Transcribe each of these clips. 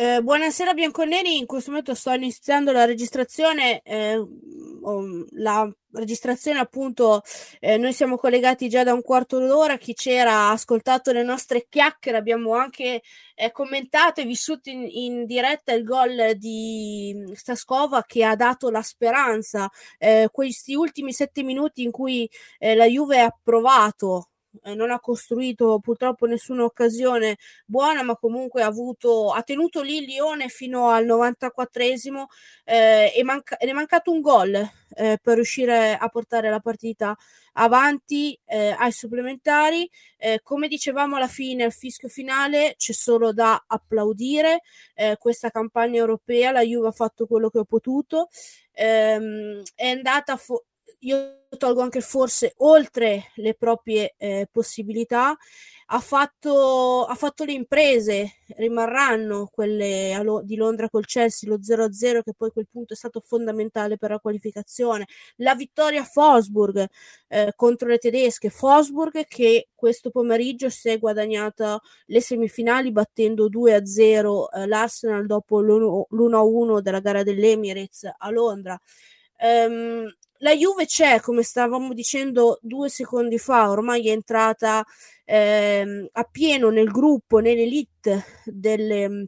Eh, buonasera bianconeri, in questo momento sto iniziando la registrazione, eh, la registrazione appunto eh, noi siamo collegati già da un quarto d'ora, chi c'era ha ascoltato le nostre chiacchiere, abbiamo anche eh, commentato e vissuto in, in, diretta il gol di Staskova che ha dato la speranza, eh, questi ultimi sette minuti in cui eh, la Juve ha provato eh, non ha costruito purtroppo nessuna occasione buona, ma comunque ha, avuto, ha tenuto lì Lione fino al 94esimo eh, e, manca- ed è mancato un gol eh, per riuscire a portare la partita avanti eh, ai supplementari. Eh, come dicevamo alla fine, al fischio finale, c'è solo da applaudire questa campagna europea. La Juve ha fatto quello che ha potuto. Ehm, è andata fo- io tolgo anche forse oltre le proprie eh, possibilità, ha fatto, ha fatto le imprese, rimarranno quelle Lo- di Londra col Chelsea, lo 0-0 che poi quel punto è stato fondamentale per la qualificazione, la vittoria a Fosburg eh, contro le tedesche, Fosburg che questo pomeriggio si è guadagnata le semifinali battendo 2-0 eh, l'Arsenal dopo l'1-1 della gara dell'Emirates a Londra. Um, la Juve c'è, come stavamo dicendo due secondi fa, ormai è entrata eh, a pieno nel gruppo, nell'elite delle,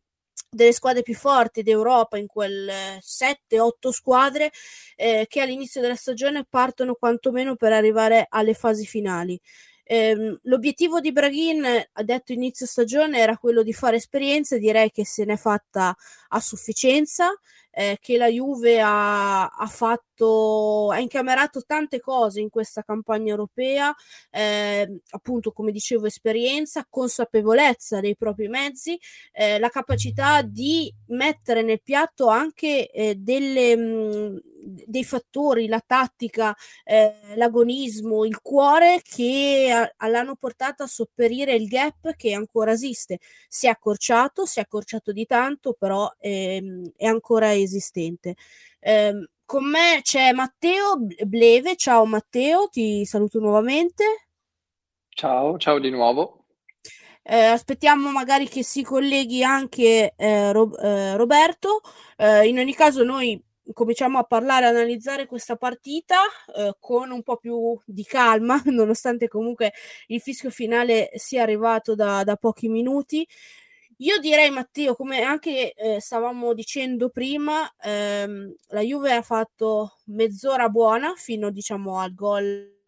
delle squadre più forti d'Europa, in quelle 7-8 squadre eh, che all'inizio della stagione partono quantomeno per arrivare alle fasi finali. Eh, l'obiettivo di Braghin, ha detto inizio stagione, era quello di fare esperienza, direi che se n'è fatta a sufficienza eh, che la Juve ha, ha, fatto, ha incamerato tante cose in questa campagna europea, eh, appunto come dicevo esperienza, consapevolezza dei propri mezzi, eh, la capacità di mettere nel piatto anche eh, delle, mh, dei fattori, la tattica, eh, l'agonismo, il cuore che a, l'hanno portato a sopperire il gap che ancora esiste. Si è accorciato, si è accorciato di tanto, però ehm, è ancora esistente. Eh, con me c'è Matteo Bleve. Ciao Matteo, ti saluto nuovamente. Ciao, ciao di nuovo. Eh, aspettiamo magari che si colleghi anche eh, Ro- eh, Roberto. Eh, in ogni caso, noi cominciamo a parlare, a analizzare questa partita eh, con un po' più di calma, nonostante comunque il fischio finale sia arrivato da, da pochi minuti. Io direi, Matteo, come anche eh, stavamo dicendo prima, ehm, la Juve ha fatto mezz'ora buona fino diciamo al gol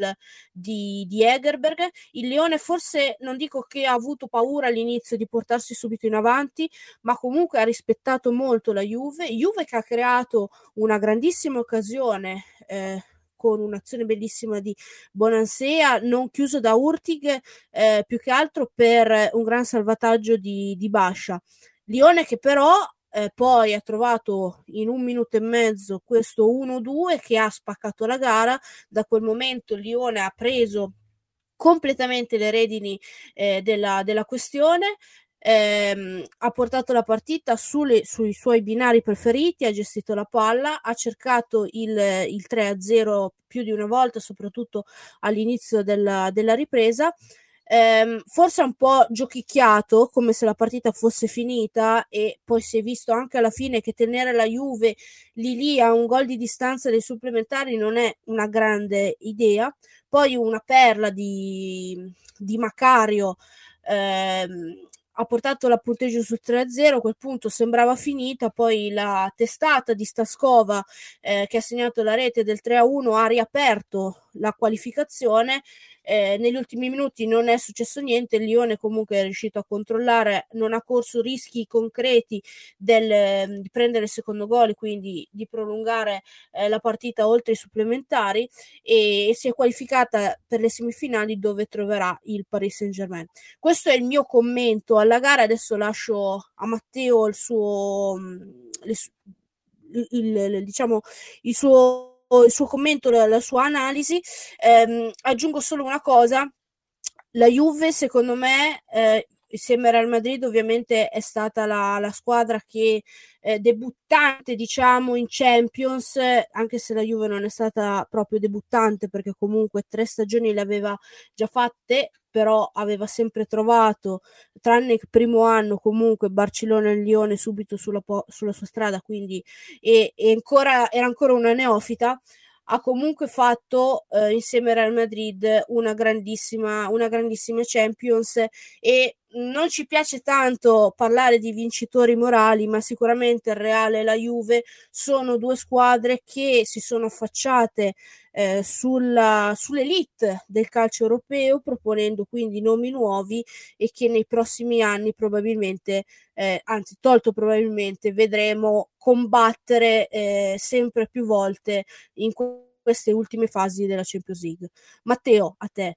di, di Egerberg. Il Leone forse non dico che ha avuto paura all'inizio di portarsi subito in avanti, ma comunque ha rispettato molto la Juve. Juve che ha creato una grandissima occasione. Eh, con un'azione bellissima di Bonansea, non chiuso da Urtig, eh, più che altro per un gran salvataggio di, di Bascia. Lione che però eh, poi ha trovato in un minuto e mezzo questo 1-2 che ha spaccato la gara. Da quel momento Lione ha preso completamente le redini eh, della, della questione ehm, ha portato la partita sulle, sui suoi binari preferiti, ha gestito la palla, ha cercato il, il 3-0 più di una volta, soprattutto all'inizio della, della ripresa. Um, forse un po' giochicchiato come se la partita fosse finita e poi si è visto anche alla fine che tenere la Juve lì lì a un gol di distanza dei supplementari non è una grande idea poi una perla di, di Macario ehm, ha portato la punteggio sul 3-0, a quel punto sembrava finita, poi la testata di Staskova eh, che ha segnato la rete del 3-1 ha riaperto la qualificazione eh, negli ultimi minuti non è successo niente, il Lione comunque è riuscito a controllare, non ha corso rischi concreti del, di prendere il secondo gol, quindi di prolungare eh, la partita oltre i supplementari e, e si è qualificata per le semifinali dove troverà il Paris Saint Germain. Questo è il mio commento alla gara, adesso lascio a Matteo il suo... Le, il, il, diciamo il suo il suo commento, la, la sua analisi. Eh, aggiungo solo una cosa. La Juve, secondo me, eh, insieme al Real Madrid ovviamente è stata la, la squadra che eh, debuttante diciamo in Champions, anche se la Juve non è stata proprio debuttante perché comunque tre stagioni le aveva già fatte, però aveva sempre trovato, tranne il primo anno comunque Barcellona e Lione subito sulla, po- sulla sua strada, quindi e, e ancora, era ancora una neofita ha comunque fatto eh, insieme al Real Madrid una grandissima, una grandissima Champions e non ci piace tanto parlare di vincitori morali, ma sicuramente il Real e la Juve sono due squadre che si sono affacciate eh, sulla, sull'elite del calcio europeo, proponendo quindi nomi nuovi e che nei prossimi anni probabilmente, eh, anzi tolto probabilmente, vedremo combattere eh, sempre più volte in queste ultime fasi della Champions League. Matteo, a te.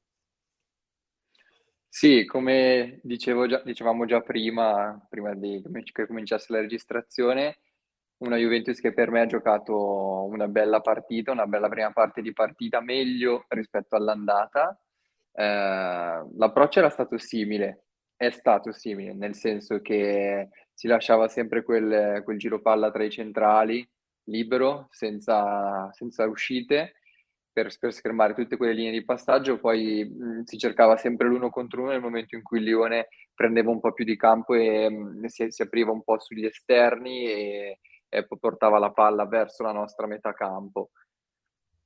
Sì, come dicevo già, dicevamo già prima, prima di che cominciasse la registrazione, una Juventus che per me ha giocato una bella partita, una bella prima parte di partita, meglio rispetto all'andata. Eh, l'approccio era stato simile, è stato simile, nel senso che si lasciava sempre quel, quel giro palla tra i centrali, libero, senza, senza uscite per, per, schermare tutte quelle linee di passaggio, poi mh, si cercava sempre l'uno contro uno nel momento in cui il Lione prendeva un po' più di campo e mh, si, si, apriva un po' sugli esterni e, e portava la palla verso la nostra metà campo.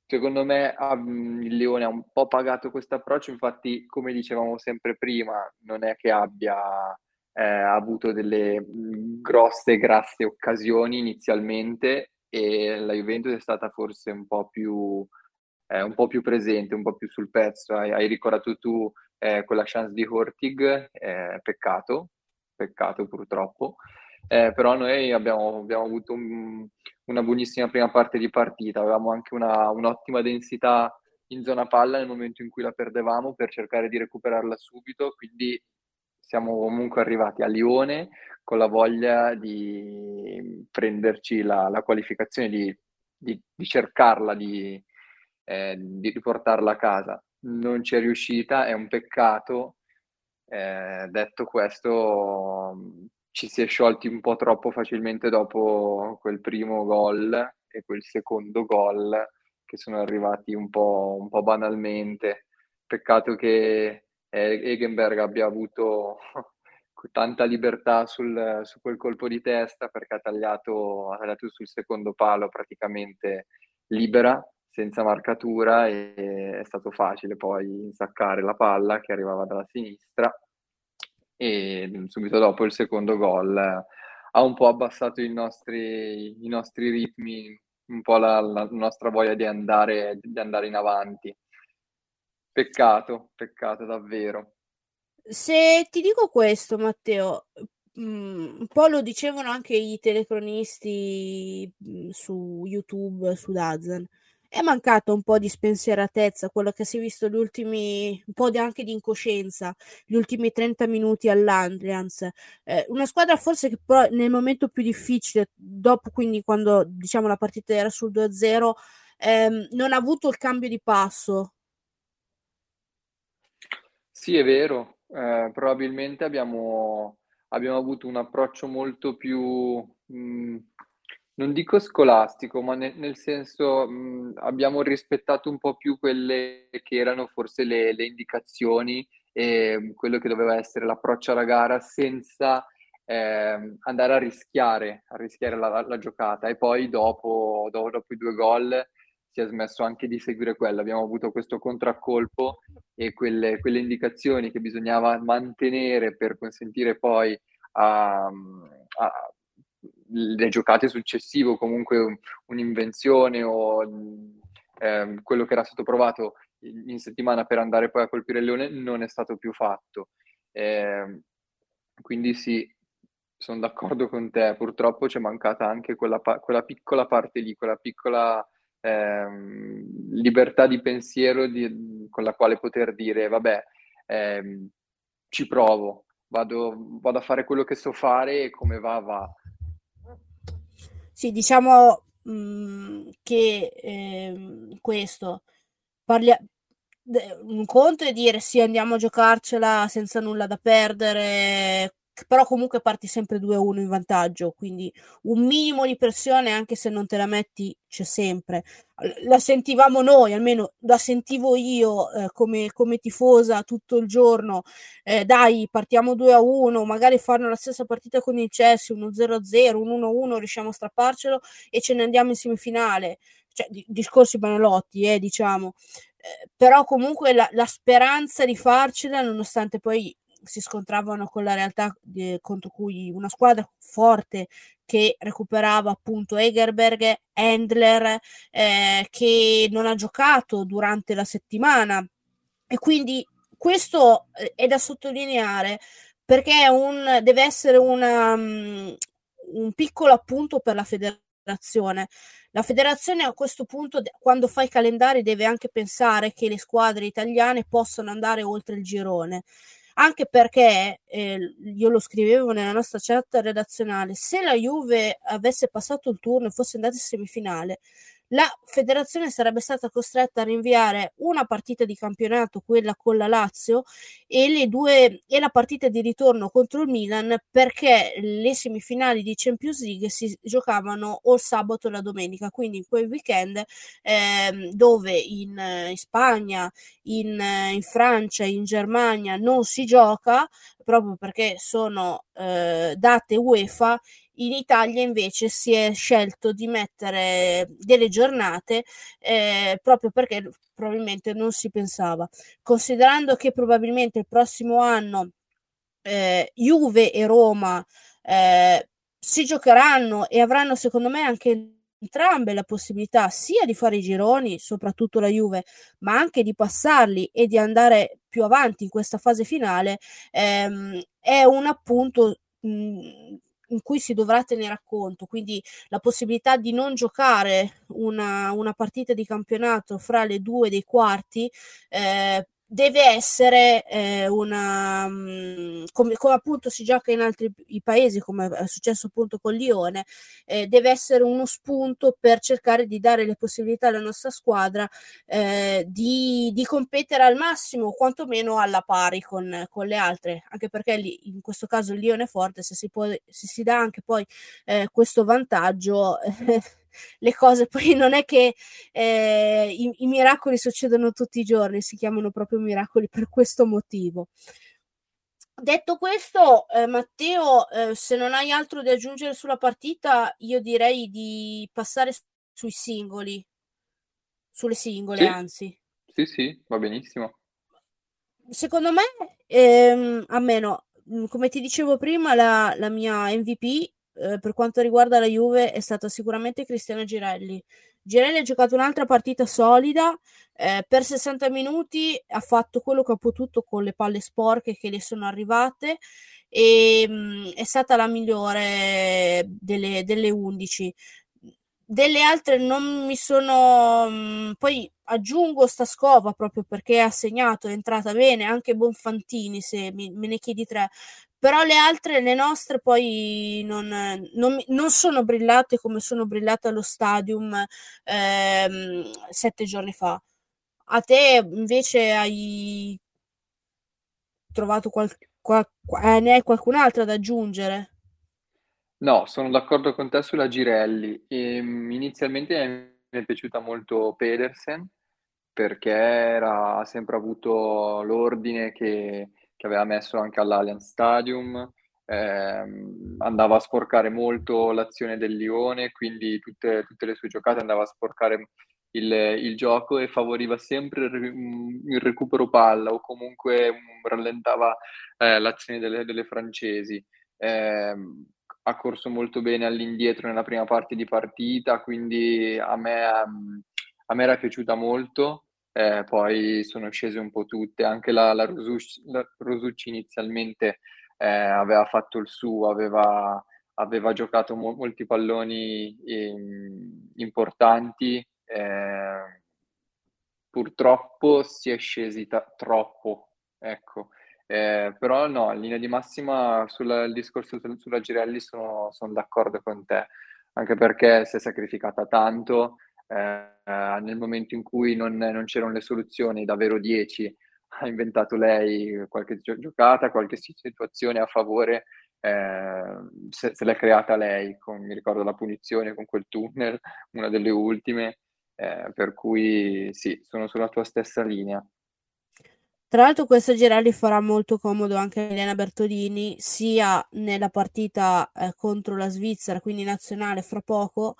Secondo me um, il Lione ha un po' pagato questo approccio, infatti come dicevamo sempre prima, non è che abbia eh, avuto delle grosse, grasse occasioni inizialmente e la Juventus è stata forse un po' più eh, un po' più presente, un po' più sul pezzo. Hai, hai ricordato tu eh, quella chance di Hortig, eh, peccato, peccato purtroppo. Eh, però noi abbiamo, abbiamo avuto un, una buonissima prima parte di partita, avevamo anche una, un'ottima densità in zona palla nel momento in cui la perdevamo per cercare di recuperarla subito, quindi siamo comunque arrivati a Lione con la voglia di prenderci la, la qualificazione, di, di, di cercarla, di, eh, di riportarla a casa. Non ci è riuscita, è un peccato. Eh, detto questo, ci si è sciolti un po' troppo facilmente dopo quel primo gol e quel secondo gol che sono arrivati un po', un po banalmente. Peccato che Egenberg abbia avuto tanta libertà sul, su quel colpo di testa perché ha tagliato, ha tagliato sul secondo palo praticamente libera senza marcatura e è stato facile poi insaccare la palla che arrivava dalla sinistra e subito dopo il secondo gol ha un po' abbassato i nostri, i nostri ritmi, un po' la, la nostra voglia di andare, di andare in avanti. Peccato, peccato davvero. Se ti dico questo, Matteo, mm, un po' lo dicevano anche i telecronisti mm, su YouTube, su Dazan è mancato un po' di spensieratezza, quello che si è visto gli ultimi, un po' di, anche di incoscienza, gli ultimi 30 minuti all'Allianz. Eh, una squadra forse che però nel momento più difficile, dopo quindi quando diciamo la partita era sul 2-0, ehm, non ha avuto il cambio di passo. Sì, è vero, eh, probabilmente abbiamo, abbiamo avuto un approccio molto più... Mh, non dico scolastico, ma ne- nel senso mh, abbiamo rispettato un po' più quelle che erano forse le, le indicazioni e quello che doveva essere l'approccio alla gara senza eh, andare a rischiare, a rischiare la, la, la giocata. E poi dopo, dopo, dopo i due gol si è smesso anche di seguire quello. Abbiamo avuto questo contraccolpo e quelle, quelle indicazioni che bisognava mantenere per consentire poi a, a le giocate successive o comunque un'invenzione o eh, quello che era stato provato in settimana per andare poi a colpire il leone non è stato più fatto. Eh, quindi sì, sono d'accordo con te, purtroppo c'è mancata anche quella, quella piccola parte lì, quella piccola eh, libertà di pensiero di, con la quale poter dire vabbè, ehm, ci provo, vado, vado a fare quello che so fare e come va va sì, diciamo mh, che eh, questo parlia- un conto è dire sì, andiamo a giocarcela senza nulla da perdere, però comunque parti sempre 2-1 in vantaggio, quindi un minimo di pressione anche se non te la metti c'è sempre. La sentivamo noi, almeno la sentivo io eh, come, come, tifosa tutto il giorno, eh, dai partiamo 2-1, magari fanno la stessa partita con il Chelsea, 1-0-0, un 1-1, riusciamo a strapparcelo e ce ne andiamo in semifinale. Cioè, di, discorsi banalotti, eh, diciamo. Eh, però comunque la, la speranza di farcela, nonostante poi si scontravano con la realtà di, contro cui una squadra forte che recuperava appunto Egerberg, Handler, eh, che non ha giocato durante la settimana. E quindi questo eh, è da sottolineare perché un, deve essere una, um, un piccolo appunto per la federazione. La federazione a questo punto, quando fa i calendari, deve anche pensare che le squadre italiane possano andare oltre il girone anche perché eh, io lo scrivevo nella nostra chat redazionale, se la Juve avesse passato il turno e fosse andata in semifinale, la federazione sarebbe stata costretta a rinviare una partita di campionato, quella con la Lazio, e, le due, e la partita di ritorno contro il Milan perché le semifinali di Champions League si giocavano o il sabato o la domenica, quindi in quel weekend eh, dove in, in Spagna, in, in, Francia, in Germania non si gioca proprio perché sono eh, date UEFA in Italia invece si è scelto di mettere delle giornate eh, proprio perché probabilmente non si pensava. Considerando che probabilmente il prossimo anno eh, Juve e Roma eh, si giocheranno e avranno secondo me anche entrambe la possibilità sia di fare i gironi, soprattutto la Juve, ma anche di passarli e di andare più avanti in questa fase finale, ehm, è un appunto mh, in cui si dovrà tenere conto, quindi la possibilità di non giocare una, una partita di campionato fra le due dei quarti eh, deve essere eh, una um, come, come, appunto si gioca in altri paesi come è successo appunto con Lione eh, deve essere uno spunto per cercare di dare le possibilità alla nostra squadra eh, di, di, competere al massimo quantomeno alla pari con, con, le altre. Anche perché lì, in questo caso il Lione è forte se si, può, se si dà anche poi eh, questo vantaggio le cose poi non è che eh, i, i, miracoli succedono tutti i giorni, si chiamano proprio miracoli per questo motivo. Detto questo, eh, Matteo, eh, se non hai altro da aggiungere sulla partita, io direi di passare sui singoli, sulle singole, sì. anzi. Sì, sì, va benissimo. Secondo me, ehm, a meno, come ti dicevo prima, la, la mia MVP eh, per quanto riguarda la Juve è stata sicuramente Cristiano Girelli. Girelli ha giocato un'altra partita solida, eh, per 60 minuti ha fatto quello che ha potuto con le palle sporche che le sono arrivate e mh, mm, è stata la migliore delle, delle 11 delle altre non mi sono mh, poi aggiungo sta scova proprio perché ha segnato è entrata bene anche Bonfantini se mi, me ne chiedi tre però le altre le nostre poi non, non, non sono brillate come sono brillate allo stadium ehm, sette giorni fa a te invece hai trovato qual, qual, eh, ne hai qualcun'altra da aggiungere No, sono d'accordo con te sulla Girelli. Ehm, inizialmente mi è piaciuta molto Pedersen perché era, ha sempre avuto l'ordine che, che aveva messo anche all'Allianz Stadium, ehm, andava a sporcare molto l'azione del Lione, quindi tutte, tutte le sue giocate andava a sporcare il, il gioco e favoriva sempre il, il recupero palla o comunque rallentava eh, l'azione delle, delle francesi. Eh, ha corso molto bene all'indietro nella prima parte di partita, quindi a me, a me era piaciuta molto. Eh, poi sono scese un po' tutte, anche la, la, Rosucci, la Rosucci inizialmente eh, aveva fatto il suo, aveva, aveva giocato mo- molti palloni in, importanti, eh, purtroppo si è scesi ta- troppo, ecco. Eh, però no, in linea di massima sul discorso sulla Girelli sono, sono d'accordo con te, anche perché si è sacrificata tanto, eh, nel momento in cui non, non, c'erano le soluzioni, davvero 10, ha inventato lei qualche gio- giocata, qualche situazione a favore, eh, se, se, l'è creata lei, con, mi ricordo la punizione con quel tunnel, una delle ultime, eh, per cui sì, sono sulla tua stessa linea. Tra l'altro questo Girelli farà molto comodo anche a Elena Bertolini, sia nella partita eh, contro la Svizzera, quindi nazionale fra poco,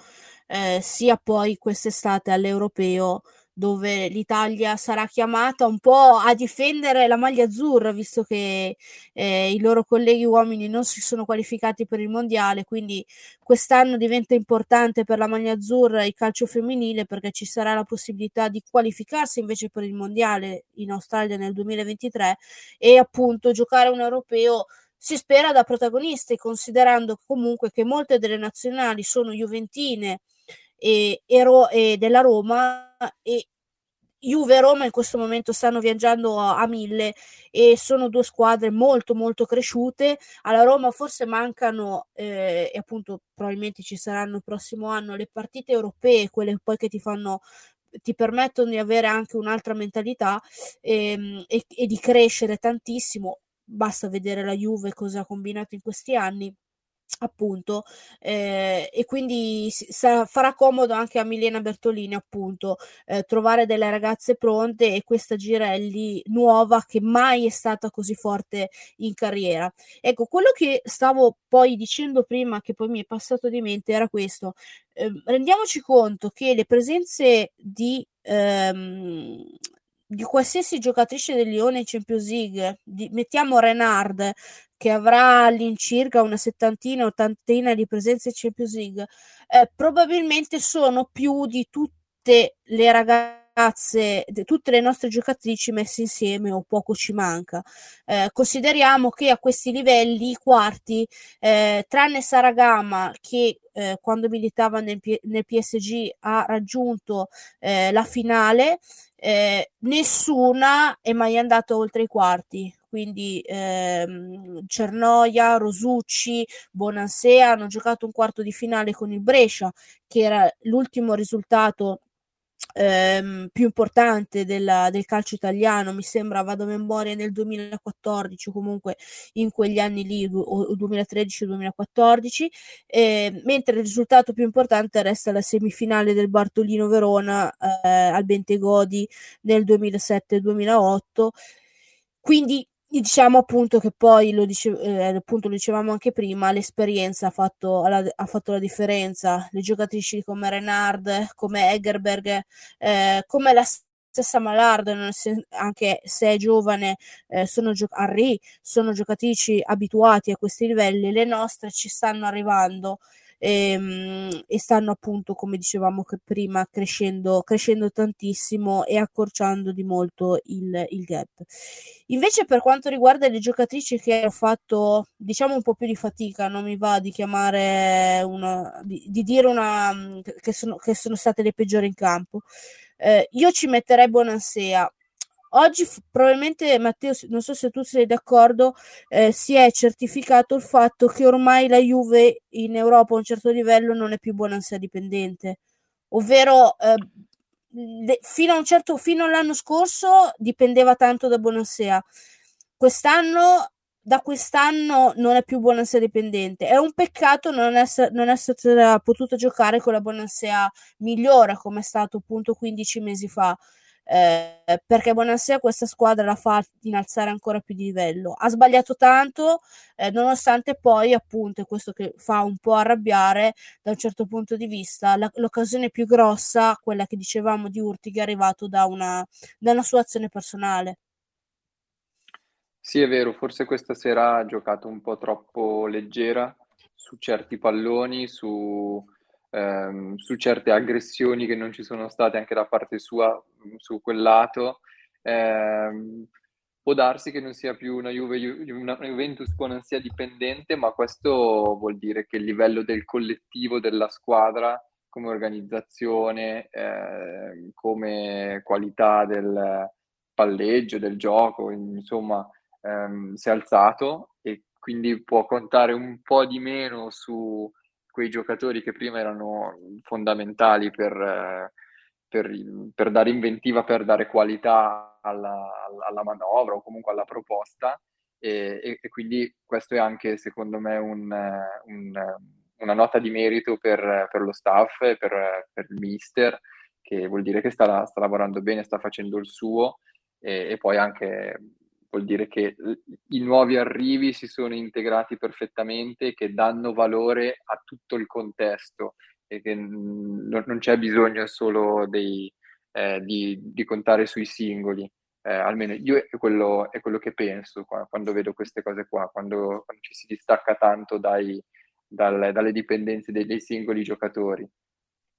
eh, sia poi quest'estate all'Europeo dove l'Italia sarà chiamata un po' a difendere la maglia azzurra, visto che eh, i loro colleghi uomini non si sono qualificati per il mondiale, quindi quest'anno diventa importante per la maglia azzurra il calcio femminile perché ci sarà la possibilità di qualificarsi invece per il mondiale in Australia nel 2023 e appunto giocare un europeo si spera da protagonisti, considerando comunque che molte delle nazionali sono juventine e, e, e della Roma e Juve e Roma in questo momento stanno viaggiando a, mille e sono due squadre molto molto cresciute. Alla Roma forse mancano eh, e appunto probabilmente ci saranno il prossimo anno le partite europee, quelle poi che ti fanno ti permettono di avere anche un'altra mentalità ehm, e, e di crescere tantissimo. Basta vedere la Juve cosa ha combinato in questi anni appunto eh, e quindi sa, farà comodo anche a Milena Bertolini appunto eh, trovare delle ragazze pronte e questa Girelli nuova che mai è stata così forte in carriera. Ecco quello che stavo poi dicendo prima che poi mi è passato di mente era questo. Eh, rendiamoci conto che le presenze di ehm, di qualsiasi giocatrice del Lione in Champions League, di, mettiamo Renard che avrà all'incirca una settantina, ottantina di presenze in Champions League, eh, probabilmente sono più di tutte le ragazze, di tutte le nostre giocatrici messe insieme o poco ci manca. Eh, consideriamo che a questi livelli, i quarti, eh, tranne Saragama che eh, quando militava nel, nel, PSG ha raggiunto eh, la finale, eh, nessuna è mai andata oltre i quarti. Quindi ehm, Cernoia, Rosucci, Bonansea hanno giocato un quarto di finale con il Brescia, che era l'ultimo risultato ehm, più importante della, del calcio italiano, mi sembra, vado a memoria, nel 2014 comunque in quegli anni lì, o 2013-2014, eh, mentre il risultato più importante resta la semifinale del Bartolino Verona eh, al Bentegodi nel 2007-2008. Quindi diciamo appunto che poi lo, dice, eh, appunto, lo dicevamo anche prima l'esperienza ha fatto, la, ha fatto la differenza. Le giocatrici come Renard come Egerberg eh, come la stessa Malard anche se è giovane eh, sono gio- Henry, sono giocatrici abituati a questi livelli le nostre ci stanno arrivando e, ehm, e stanno appunto, come dicevamo prima, crescendo, crescendo tantissimo e accorciando di molto il, il gap. Invece per quanto riguarda le giocatrici che hanno fatto, diciamo, un po' più di fatica, non mi va di chiamare una, di, di dire una, che sono, che sono state le peggiori in campo. Eh, io ci metterei Bonansea Oggi probabilmente, Matteo, non so se tu sei d'accordo, eh, si è certificato il fatto che ormai la Juve in Europa a un certo livello non è più buona ansia dipendente, ovvero eh, le, fino, a un certo, fino all'anno scorso dipendeva tanto da Bonansea. Quest'anno, da quest'anno non è più Bonansea dipendente. È un peccato non essere, non potuto giocare con la Bonansea migliore come è stato appunto 15 mesi fa eh, perché Bonansea questa squadra la fa innalzare ancora più di livello. Ha sbagliato tanto, eh, nonostante poi, appunto, questo che fa un po' arrabbiare da un certo punto di vista, la, l'occasione più grossa, quella che dicevamo di Urti, che è arrivato da una, da una sua azione personale. Sì, è vero, forse questa sera ha giocato un po' troppo leggera su certi palloni, su ehm, su certe aggressioni che non ci sono state anche da parte sua su quel lato. Eh, può darsi che non sia più una, Juve, una Juventus con ansia dipendente, ma questo vuol dire che il livello del collettivo della squadra come organizzazione, eh, come qualità del palleggio, del gioco, insomma, ehm, si è alzato e quindi può contare un po' di meno su quei giocatori che prima erano fondamentali per, per, per, dare inventiva, per dare qualità alla, alla, manovra o comunque alla proposta. E, e, e, quindi questo è anche secondo me un, un, una nota di merito per, per lo staff e per, per, il mister che vuol dire che sta, sta lavorando bene, sta facendo il suo e, e poi anche vuol dire che i nuovi arrivi si sono integrati perfettamente, che danno valore a tutto il contesto e che non, c'è bisogno solo dei, eh, di, di, contare sui singoli. Eh, almeno io è quello, è quello che penso qua, quando vedo queste cose qua, quando, quando ci si distacca tanto dai, dal, dalle dipendenze dei, dei, singoli giocatori.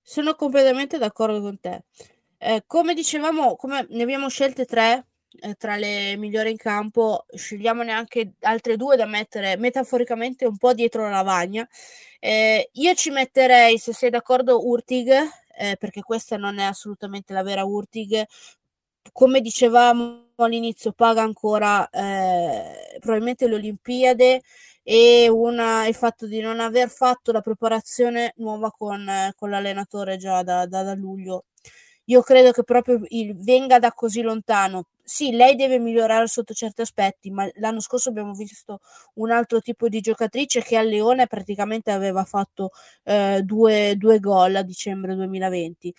Sono completamente d'accordo con te. Eh, come dicevamo, come ne abbiamo scelte tre eh, tra le migliori in campo, scegliamone anche altre due da mettere metaforicamente un po' dietro la lavagna. Eh, io ci metterei, se sei d'accordo, Urtig, eh, perché questa non è assolutamente la vera Urtig. Come dicevamo all'inizio, paga ancora eh, probabilmente le Olimpiadi e una, il fatto di non aver fatto la preparazione nuova con, con l'allenatore già da, da, da luglio io credo che proprio il, venga da così lontano. Sì, lei deve migliorare sotto certi aspetti, ma l'anno scorso abbiamo visto un altro tipo di giocatrice che a Leone praticamente aveva fatto eh, due, due gol a dicembre 2020.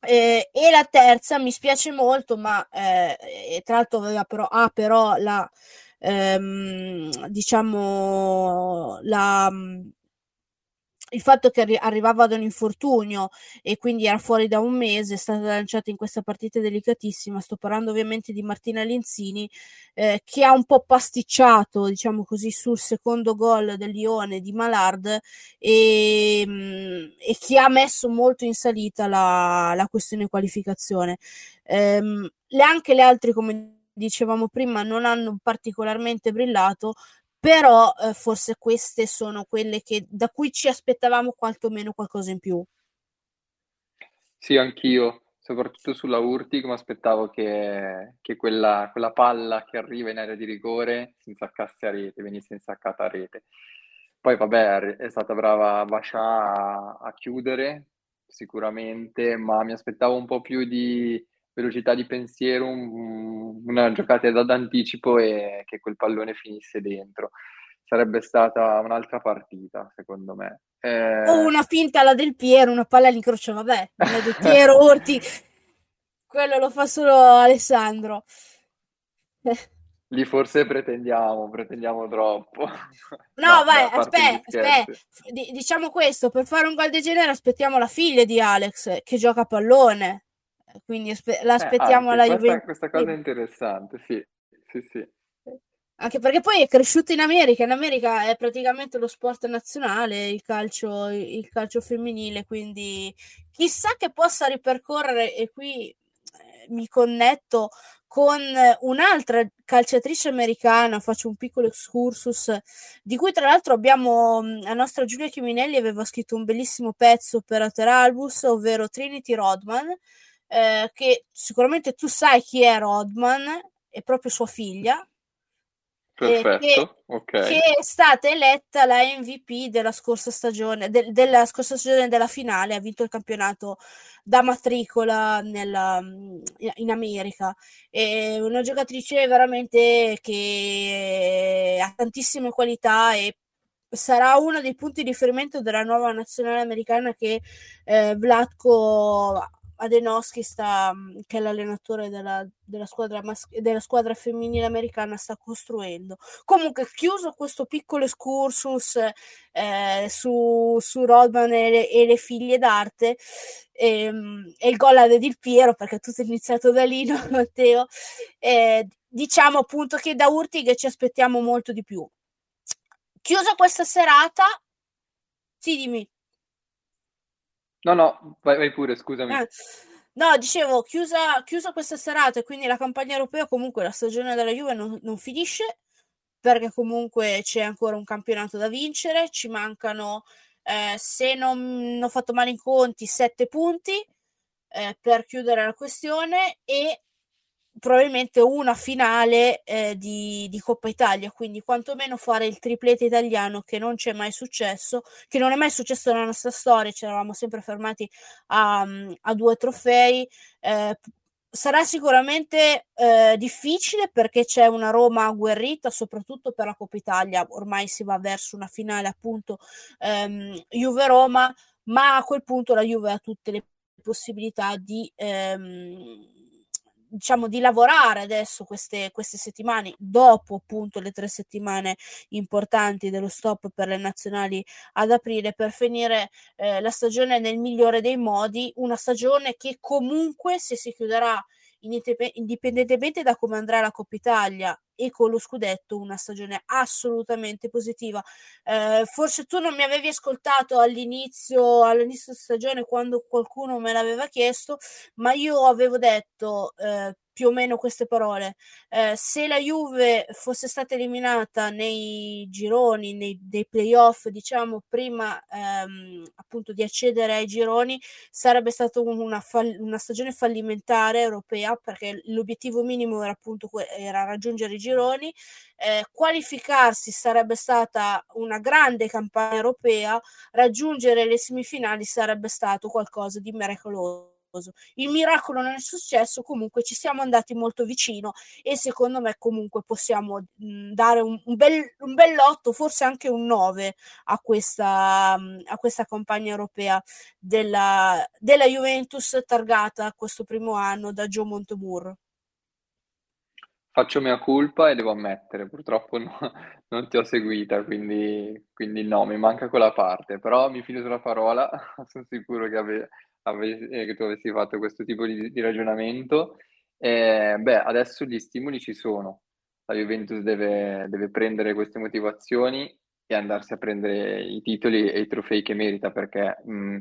Eh, e la terza mi spiace molto, ma eh, tra l'altro aveva però, ha però la ehm, diciamo la il fatto che arri- arrivava ad un infortunio e quindi era fuori da un mese, è stata lanciata in questa partita delicatissima. Sto parlando ovviamente di Martina Lenzini, eh, che ha un po' pasticciato, diciamo così, sul secondo gol del Lione di Malard e, mm, e che ha messo molto in salita la, la questione qualificazione. Le, anche le altre, come dicevamo prima, non hanno particolarmente brillato, però eh, forse queste sono quelle che, da cui ci aspettavamo quantomeno qualcosa in più. Sì, anch'io, soprattutto sulla Urtig, mi aspettavo che, che quella, quella, palla che arriva in area di rigore si insaccasse a rete, venisse insaccata a rete. Poi vabbè, è stata brava Bascià a, a chiudere sicuramente, ma mi aspettavo un po' più di, velocità di pensiero, un, una giocata d'anticipo e che quel pallone finisse dentro. Sarebbe stata un'altra partita, secondo me. Eh... O una finta alla del Piero, una palla all'incrocio, vabbè, la del Piero, Orti, quello lo fa solo Alessandro. Lì forse pretendiamo, pretendiamo troppo. No, no vai, aspetta, aspetta. D- diciamo questo, per fare un gol del genere aspettiamo la figlia di Alex che gioca a pallone quindi aspe- l'aspettiamo eh, alla Juventus. Questa cosa è interessante, sì, sì, sì. Anche perché poi è cresciuto in America, in America è praticamente lo sport nazionale, il calcio, il calcio femminile, quindi chissà che possa ripercorrere, e qui eh, mi connetto con un'altra calciatrice americana, faccio un piccolo excursus, di cui tra l'altro abbiamo, la nostra Giulia Chiminelli aveva scritto un bellissimo pezzo per Ateralbus, ovvero Trinity Rodman, eh, che sicuramente tu sai chi è Rodman, è proprio sua figlia. Perfetto, che, okay. che, è stata eletta la MVP della scorsa stagione, de, della scorsa stagione della finale, ha vinto il campionato da matricola nella, in America. È una giocatrice veramente che ha tantissime qualità e sarà uno dei punti di riferimento della nuova nazionale americana che eh, Vlatko Adenowski sta, mm, che è l'allenatore della, della, squadra mas- della squadra femminile americana, sta costruendo. Comunque, chiuso questo piccolo excursus eh, su, su Rodman e le, e le figlie d'arte ehm, e il gol ad Edil Piero, perché tutto è iniziato da lì, no, Matteo? Eh, diciamo appunto che da Urtig ci aspettiamo molto di più. Chiusa questa serata, sì, dimmi. No, no, vai, vai pure, scusami. Eh, no, dicevo, chiusa, chiusa, questa serata e quindi la campagna europea, comunque la stagione della Juve non, non, finisce, perché comunque c'è ancora un campionato da vincere, ci mancano, eh, se non ho fatto male in conti, sette punti eh, per chiudere la questione e probabilmente una finale eh, di, di, Coppa Italia, quindi quantomeno fare il triplete italiano che non c'è mai successo, che non è mai successo nella nostra storia, ci eravamo sempre fermati a, a due trofei. Eh, sarà sicuramente eh, difficile perché c'è una Roma agguerrita, soprattutto per la Coppa Italia, ormai si va verso una finale appunto ehm, Juve-Roma, ma a quel punto la Juve ha tutte le possibilità di... Ehm, diciamo di lavorare adesso queste, queste settimane dopo appunto le tre settimane importanti dello stop per le nazionali ad aprile per finire eh, la stagione nel migliore dei modi una stagione che comunque se si chiuderà indipendentemente da come andrà la Coppa Italia e con lo scudetto una stagione assolutamente positiva. Eh, forse tu non mi avevi ascoltato all'inizio, all'inizio stagione quando qualcuno me l'aveva chiesto, ma io avevo detto eh, più o meno queste parole. Eh, se la Juve fosse stata eliminata nei gironi, nei dei playoff, diciamo prima ehm, appunto di accedere ai gironi, sarebbe stata una, fall- una, stagione fallimentare europea perché l'obiettivo minimo era appunto que- era raggiungere i gironi. Eh, qualificarsi sarebbe stata una grande campagna europea, raggiungere le semifinali sarebbe stato qualcosa di miracoloso il miracolo non è successo, comunque ci siamo andati molto vicino e secondo me comunque possiamo mh, dare un, un, bel, un bell'otto, forse anche un 9 a questa, mh, a questa campagna europea della, della Juventus targata questo primo anno da Joe Montemurro. Faccio mia colpa e devo ammettere, purtroppo no, non ti ho seguita, quindi, quindi no, mi manca quella parte, però mi fido sulla parola, sono sicuro che ave, ave, eh, che tu avessi fatto questo tipo di, di ragionamento. Eh, beh, adesso gli stimoli ci sono, la Juventus deve, deve prendere queste motivazioni e andarsi a prendere i titoli e i trofei che merita, perché mh,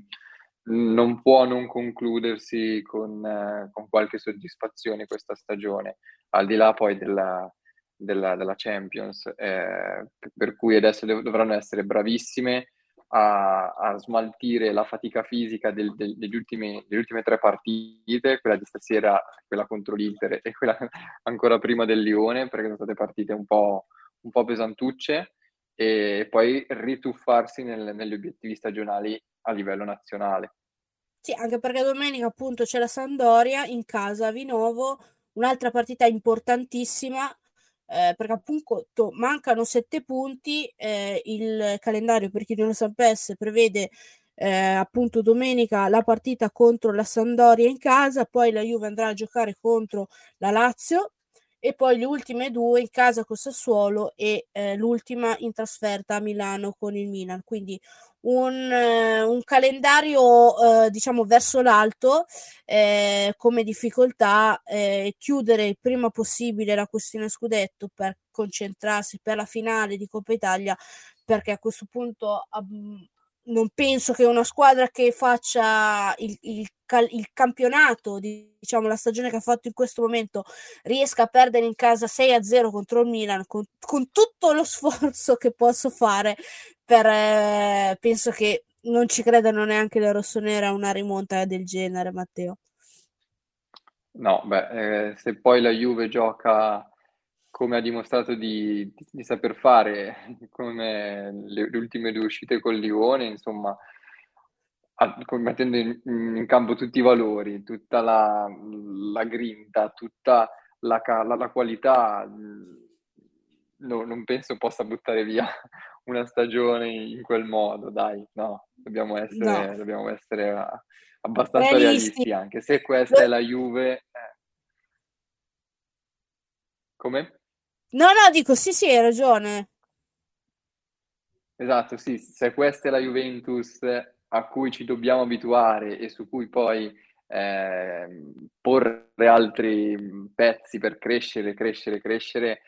non può non concludersi con, eh, con, qualche soddisfazione questa stagione, al di là poi della, della, della Champions, eh, per cui adesso dov- dovranno essere bravissime a, a smaltire la fatica fisica del, del, degli ultimi, delle ultime tre partite, quella di stasera, quella contro l'Inter e quella ancora prima del Lione, perché sono state partite un po', un po pesantucce, e poi rituffarsi nel, negli obiettivi stagionali a livello nazionale. Sì, anche perché domenica appunto c'è la Sandoria in casa a Vinovo, un'altra partita importantissima eh, perché appunto mancano sette punti, eh, il calendario per chi non lo sapesse prevede eh, appunto domenica la partita contro la Sandoria in casa, poi la Juve andrà a giocare contro la Lazio e poi le ultime due in casa con Sassuolo e eh, l'ultima in trasferta a Milano con il Milan. Quindi un, eh, un calendario eh, diciamo verso l'alto eh, come difficoltà eh, chiudere il prima possibile la questione scudetto per concentrarsi per la finale di Coppa Italia perché a questo punto non penso che una squadra che faccia il, il, il, campionato, diciamo la stagione che ha fatto in questo momento, riesca a perdere in casa 6-0 contro il Milan con, con tutto lo sforzo che posso fare, per, eh, penso che non ci credano neanche le rossonere a una rimonta del genere, Matteo. No, beh, eh, se poi la Juve gioca come ha dimostrato di, di, di saper fare, come le, le, ultime due uscite col Lione, insomma, a, mettendo in, in, campo tutti i valori, tutta la, la grinta, tutta la, la, la qualità, no, non penso possa buttare via una stagione in quel modo, dai, no, dobbiamo essere, no. dobbiamo essere abbastanza realisti. realisti. anche se questa è la Juve. Eh. Come? No, no, dico sì, sì, hai ragione. Esatto, sì, se questa è la Juventus a cui ci dobbiamo abituare e su cui poi eh, porre altri pezzi per crescere, crescere, crescere,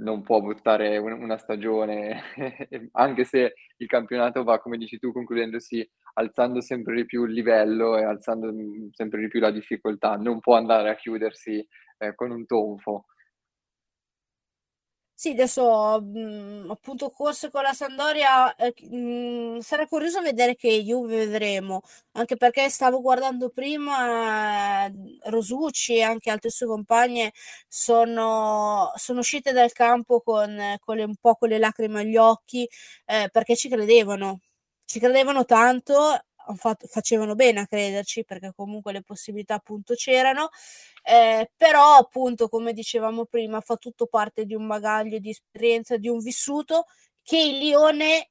non può buttare una stagione, anche se il campionato va, come dici tu, concludendosi, alzando sempre di più il livello e alzando sempre di più la difficoltà, non può andare a chiudersi eh, con un tonfo. Sì, adesso mh, mhmm, appunto corse con la Sandoria, eh, mh, mhmm, sarà curioso vedere che Juve vedremo, anche perché stavo guardando prima eh, Rosucci e anche altre sue compagne sono, sono uscite dal campo con, con le, un po' con le lacrime agli occhi eh, perché ci credevano, ci credevano tanto fatto, facevano bene a crederci perché comunque le possibilità appunto c'erano, eh, però appunto come dicevamo prima fa tutto parte di un bagaglio di esperienza, di un vissuto che il Lione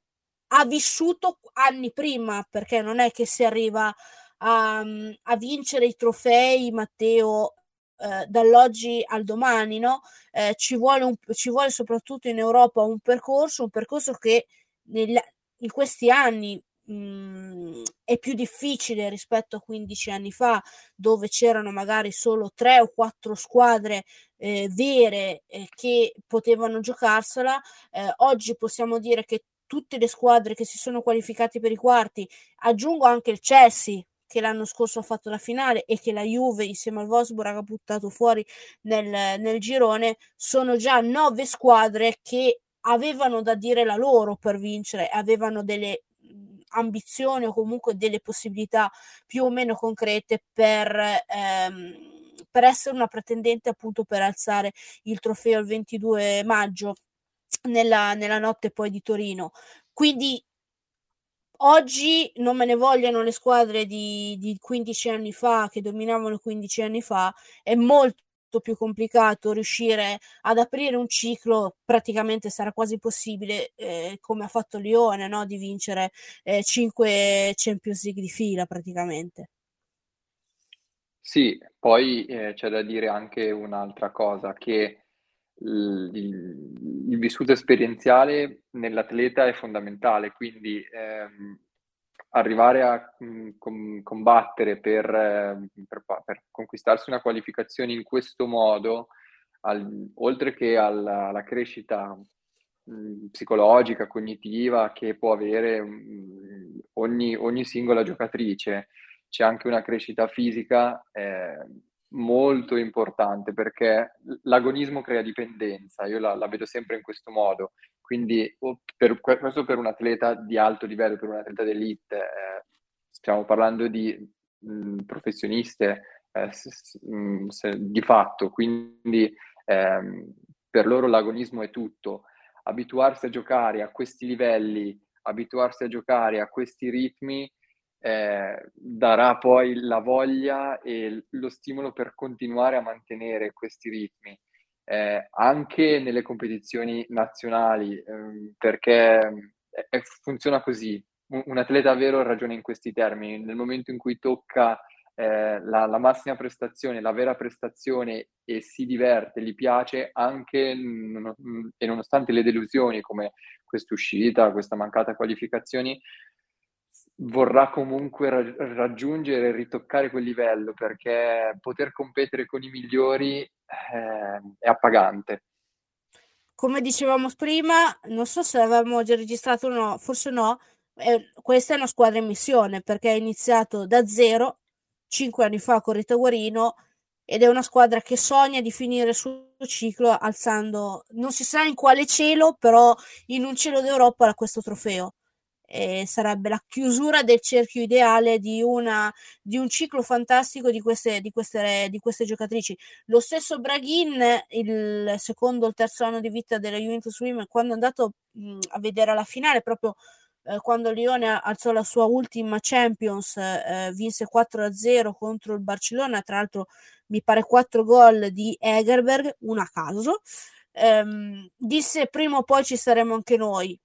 ha vissuto anni prima perché non è che si arriva a, a vincere i trofei Matteo eh, dall'oggi al domani, no? Eh, ci, vuole un, ci vuole soprattutto in Europa un percorso, un percorso che nel, in questi anni mh, è più difficile rispetto a 15 anni fa, dove c'erano magari solo tre o quattro squadre eh, vere eh, che potevano giocarsela. Eh, oggi possiamo dire che tutte le squadre che si sono qualificate per i quarti, aggiungo anche il Chelsea, che l'anno scorso ha fatto la finale e che la Juve insieme al Wolfsburg ha buttato fuori nel, nel girone, sono già nove squadre che avevano da dire la loro per vincere, avevano delle ambizioni o comunque delle possibilità più o meno concrete per, ehm, per essere una pretendente appunto per alzare il trofeo il 22 maggio nella, nella notte poi di Torino. Quindi oggi non me ne vogliono le squadre di, di 15 anni fa che dominavano 15 anni fa, è molto più complicato riuscire ad aprire un ciclo, praticamente sarà quasi impossibile, eh, come ha fatto Lione, no? di vincere eh, 5 Champions League di fila praticamente. Sì, poi eh, c'è da dire anche un'altra cosa, che il, il, il vissuto esperienziale nell'atleta è fondamentale, quindi ehm, arrivare a mm, com- combattere per, eh, per, per, conquistarsi una qualificazione in questo modo, al, oltre che alla, alla crescita mh, mm, psicologica, cognitiva che può avere mh, mm, ogni, ogni, singola giocatrice, c'è anche una crescita fisica eh, molto importante perché l'agonismo crea dipendenza, io la, la vedo sempre in questo modo, quindi per, questo per un atleta di alto livello, per un atleta d'elite, eh, stiamo parlando di mh, professioniste eh, s- mh, se, di fatto, quindi ehm, per loro l'agonismo è tutto. Abituarsi a giocare a questi livelli, abituarsi a giocare a questi ritmi, eh, darà poi la voglia e lo stimolo per continuare a mantenere questi ritmi eh, anche nelle competizioni nazionali, ehm, perché eh, funziona così. Un, un, atleta vero ragiona in questi termini. Nel momento in cui tocca eh, la, la, massima prestazione, la vera prestazione e si diverte, gli piace, anche non, e nonostante le delusioni come questa uscita, questa mancata qualificazioni, vorrà comunque ra- raggiungere e ritoccare quel livello perché poter competere con i migliori eh, è appagante. Come dicevamo prima, non so se avevamo già registrato o no, forse no, eh, questa è una squadra in missione perché è iniziato da zero cinque anni fa con Rita Guarino ed è una squadra che sogna di finire il suo ciclo alzando, non si sa in quale cielo, però in un cielo d'Europa questo trofeo eh, sarebbe la chiusura del cerchio ideale di, una, di un ciclo fantastico di queste, di, queste, di queste giocatrici. Lo stesso Braghin, il secondo o il terzo anno di vita della Juventus Women, quando è andato mh, a vedere la finale, proprio eh, quando Lione alzò la sua ultima Champions, eh, vinse 4-0 contro il Barcellona, tra l'altro mi pare 4 gol di Egerberg, una a caso. Ehm, disse prima o poi ci saremo anche noi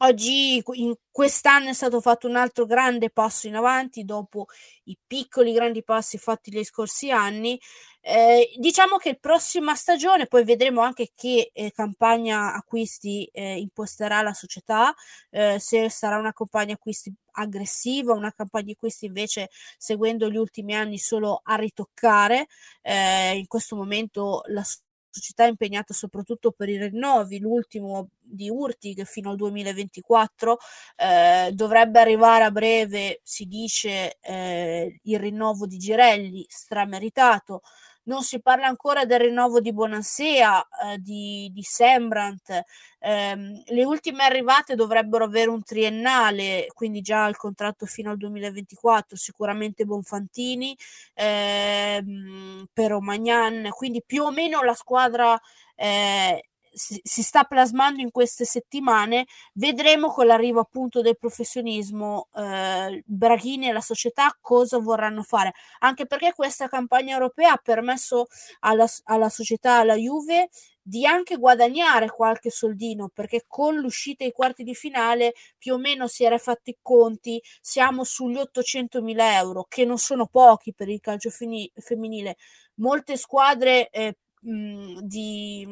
Oggi, in quest'anno, è stato fatto un altro grande passo in avanti dopo i piccoli grandi passi fatti negli scorsi anni. Eh, diciamo che la prossima stagione, poi vedremo anche che eh, campagna acquisti eh, imposterà la società, eh, se sarà una campagna acquisti aggressiva, una campagna acquisti invece seguendo gli ultimi anni solo a ritoccare. Eh, in questo momento la società società impegnata soprattutto per i rinnovi, l'ultimo di Urtig fino al 2024, eh, dovrebbe arrivare a breve, si dice, eh, il rinnovo di Girelli, strameritato, non si parla ancora del rinnovo di Bonansea, eh, di, di Sembrant, eh, le ultime arrivate dovrebbero avere un triennale, quindi già il contratto fino al 2024, sicuramente Bonfantini, ehm, però Magnan, quindi più o meno la squadra eh, si, sta plasmando in queste settimane. Vedremo con l'arrivo appunto del professionismo, eh, Braghini e la società cosa vorranno fare, anche perché questa campagna europea ha permesso alla, alla società, alla Juve, di anche guadagnare qualche soldino perché con l'uscita ai quarti di finale più o meno si era fatti i conti siamo sugli 800 mila euro che non sono pochi per il calcio fini- femminile molte squadre eh, mh, di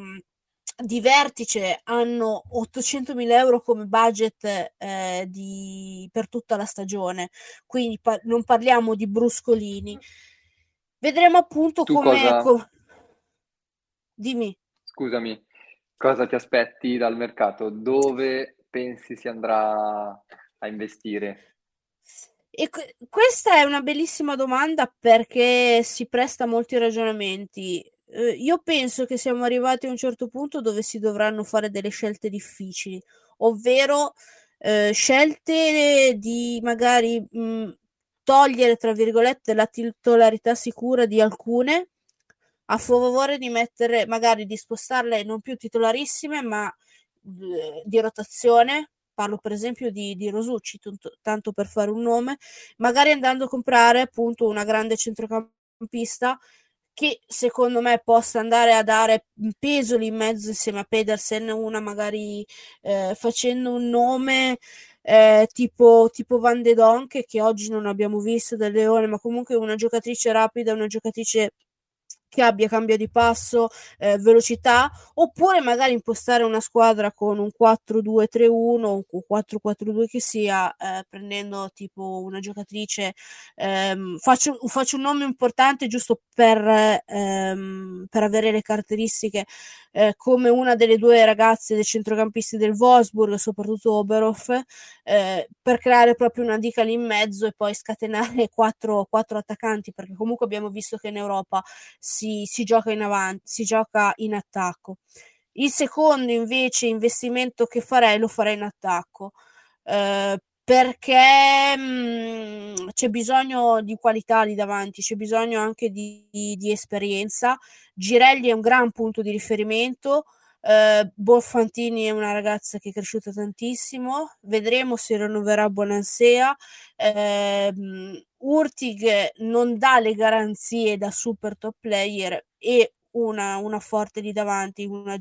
di vertice hanno 800.000 euro come budget eh, di, per tutta la stagione, quindi pa- non parliamo di bruscolini. Vedremo appunto tu come... Cosa... Co- Dimmi. Scusami, cosa ti aspetti dal mercato? Dove pensi si andrà a investire? E que- questa è una bellissima domanda perché si presta a molti ragionamenti eh, io penso che siamo arrivati a un certo punto dove si dovranno fare delle scelte difficili, ovvero eh, scelte di magari mh, mm, togliere, tra virgolette, la titolarità sicura di alcune a favore di mettere, magari di spostarle non più titolarissime, ma eh, di rotazione. Parlo per esempio di, di Rosucci, tanto, tanto per fare un nome, magari andando a comprare appunto una grande centrocampista che secondo me possa andare a dare peso lì in mezzo insieme a Pedersen, una magari eh, facendo un nome eh, tipo, tipo Van de Donk, che oggi non abbiamo visto del Leone, ma comunque una giocatrice rapida, una giocatrice che abbia cambio di passo, eh, velocità, oppure magari impostare una squadra con un 4-2-3-1 o un 4-4-2 che sia, eh, prendendo tipo una giocatrice, ehm, faccio, faccio, un nome importante giusto per, ehm, per avere le caratteristiche, eh, come una delle due ragazze dei centrocampisti del Wolfsburg, soprattutto Oberhof, eh, per creare proprio una dica lì in mezzo e poi scatenare quattro, quattro attaccanti, perché comunque abbiamo visto che in Europa si, si gioca in avanti, si gioca in attacco. Il secondo invece investimento che farei lo farei in attacco. Eh, perché mh, mm, c'è bisogno di qualità lì davanti, c'è bisogno anche di, di, di esperienza. Girelli è un gran punto di riferimento. Uh, Bonfantini è una ragazza che è cresciuta tantissimo, vedremo se rinnoverà Bonansea. Uh, Urtig non dà le garanzie da super top player e una, una forte lì davanti, una,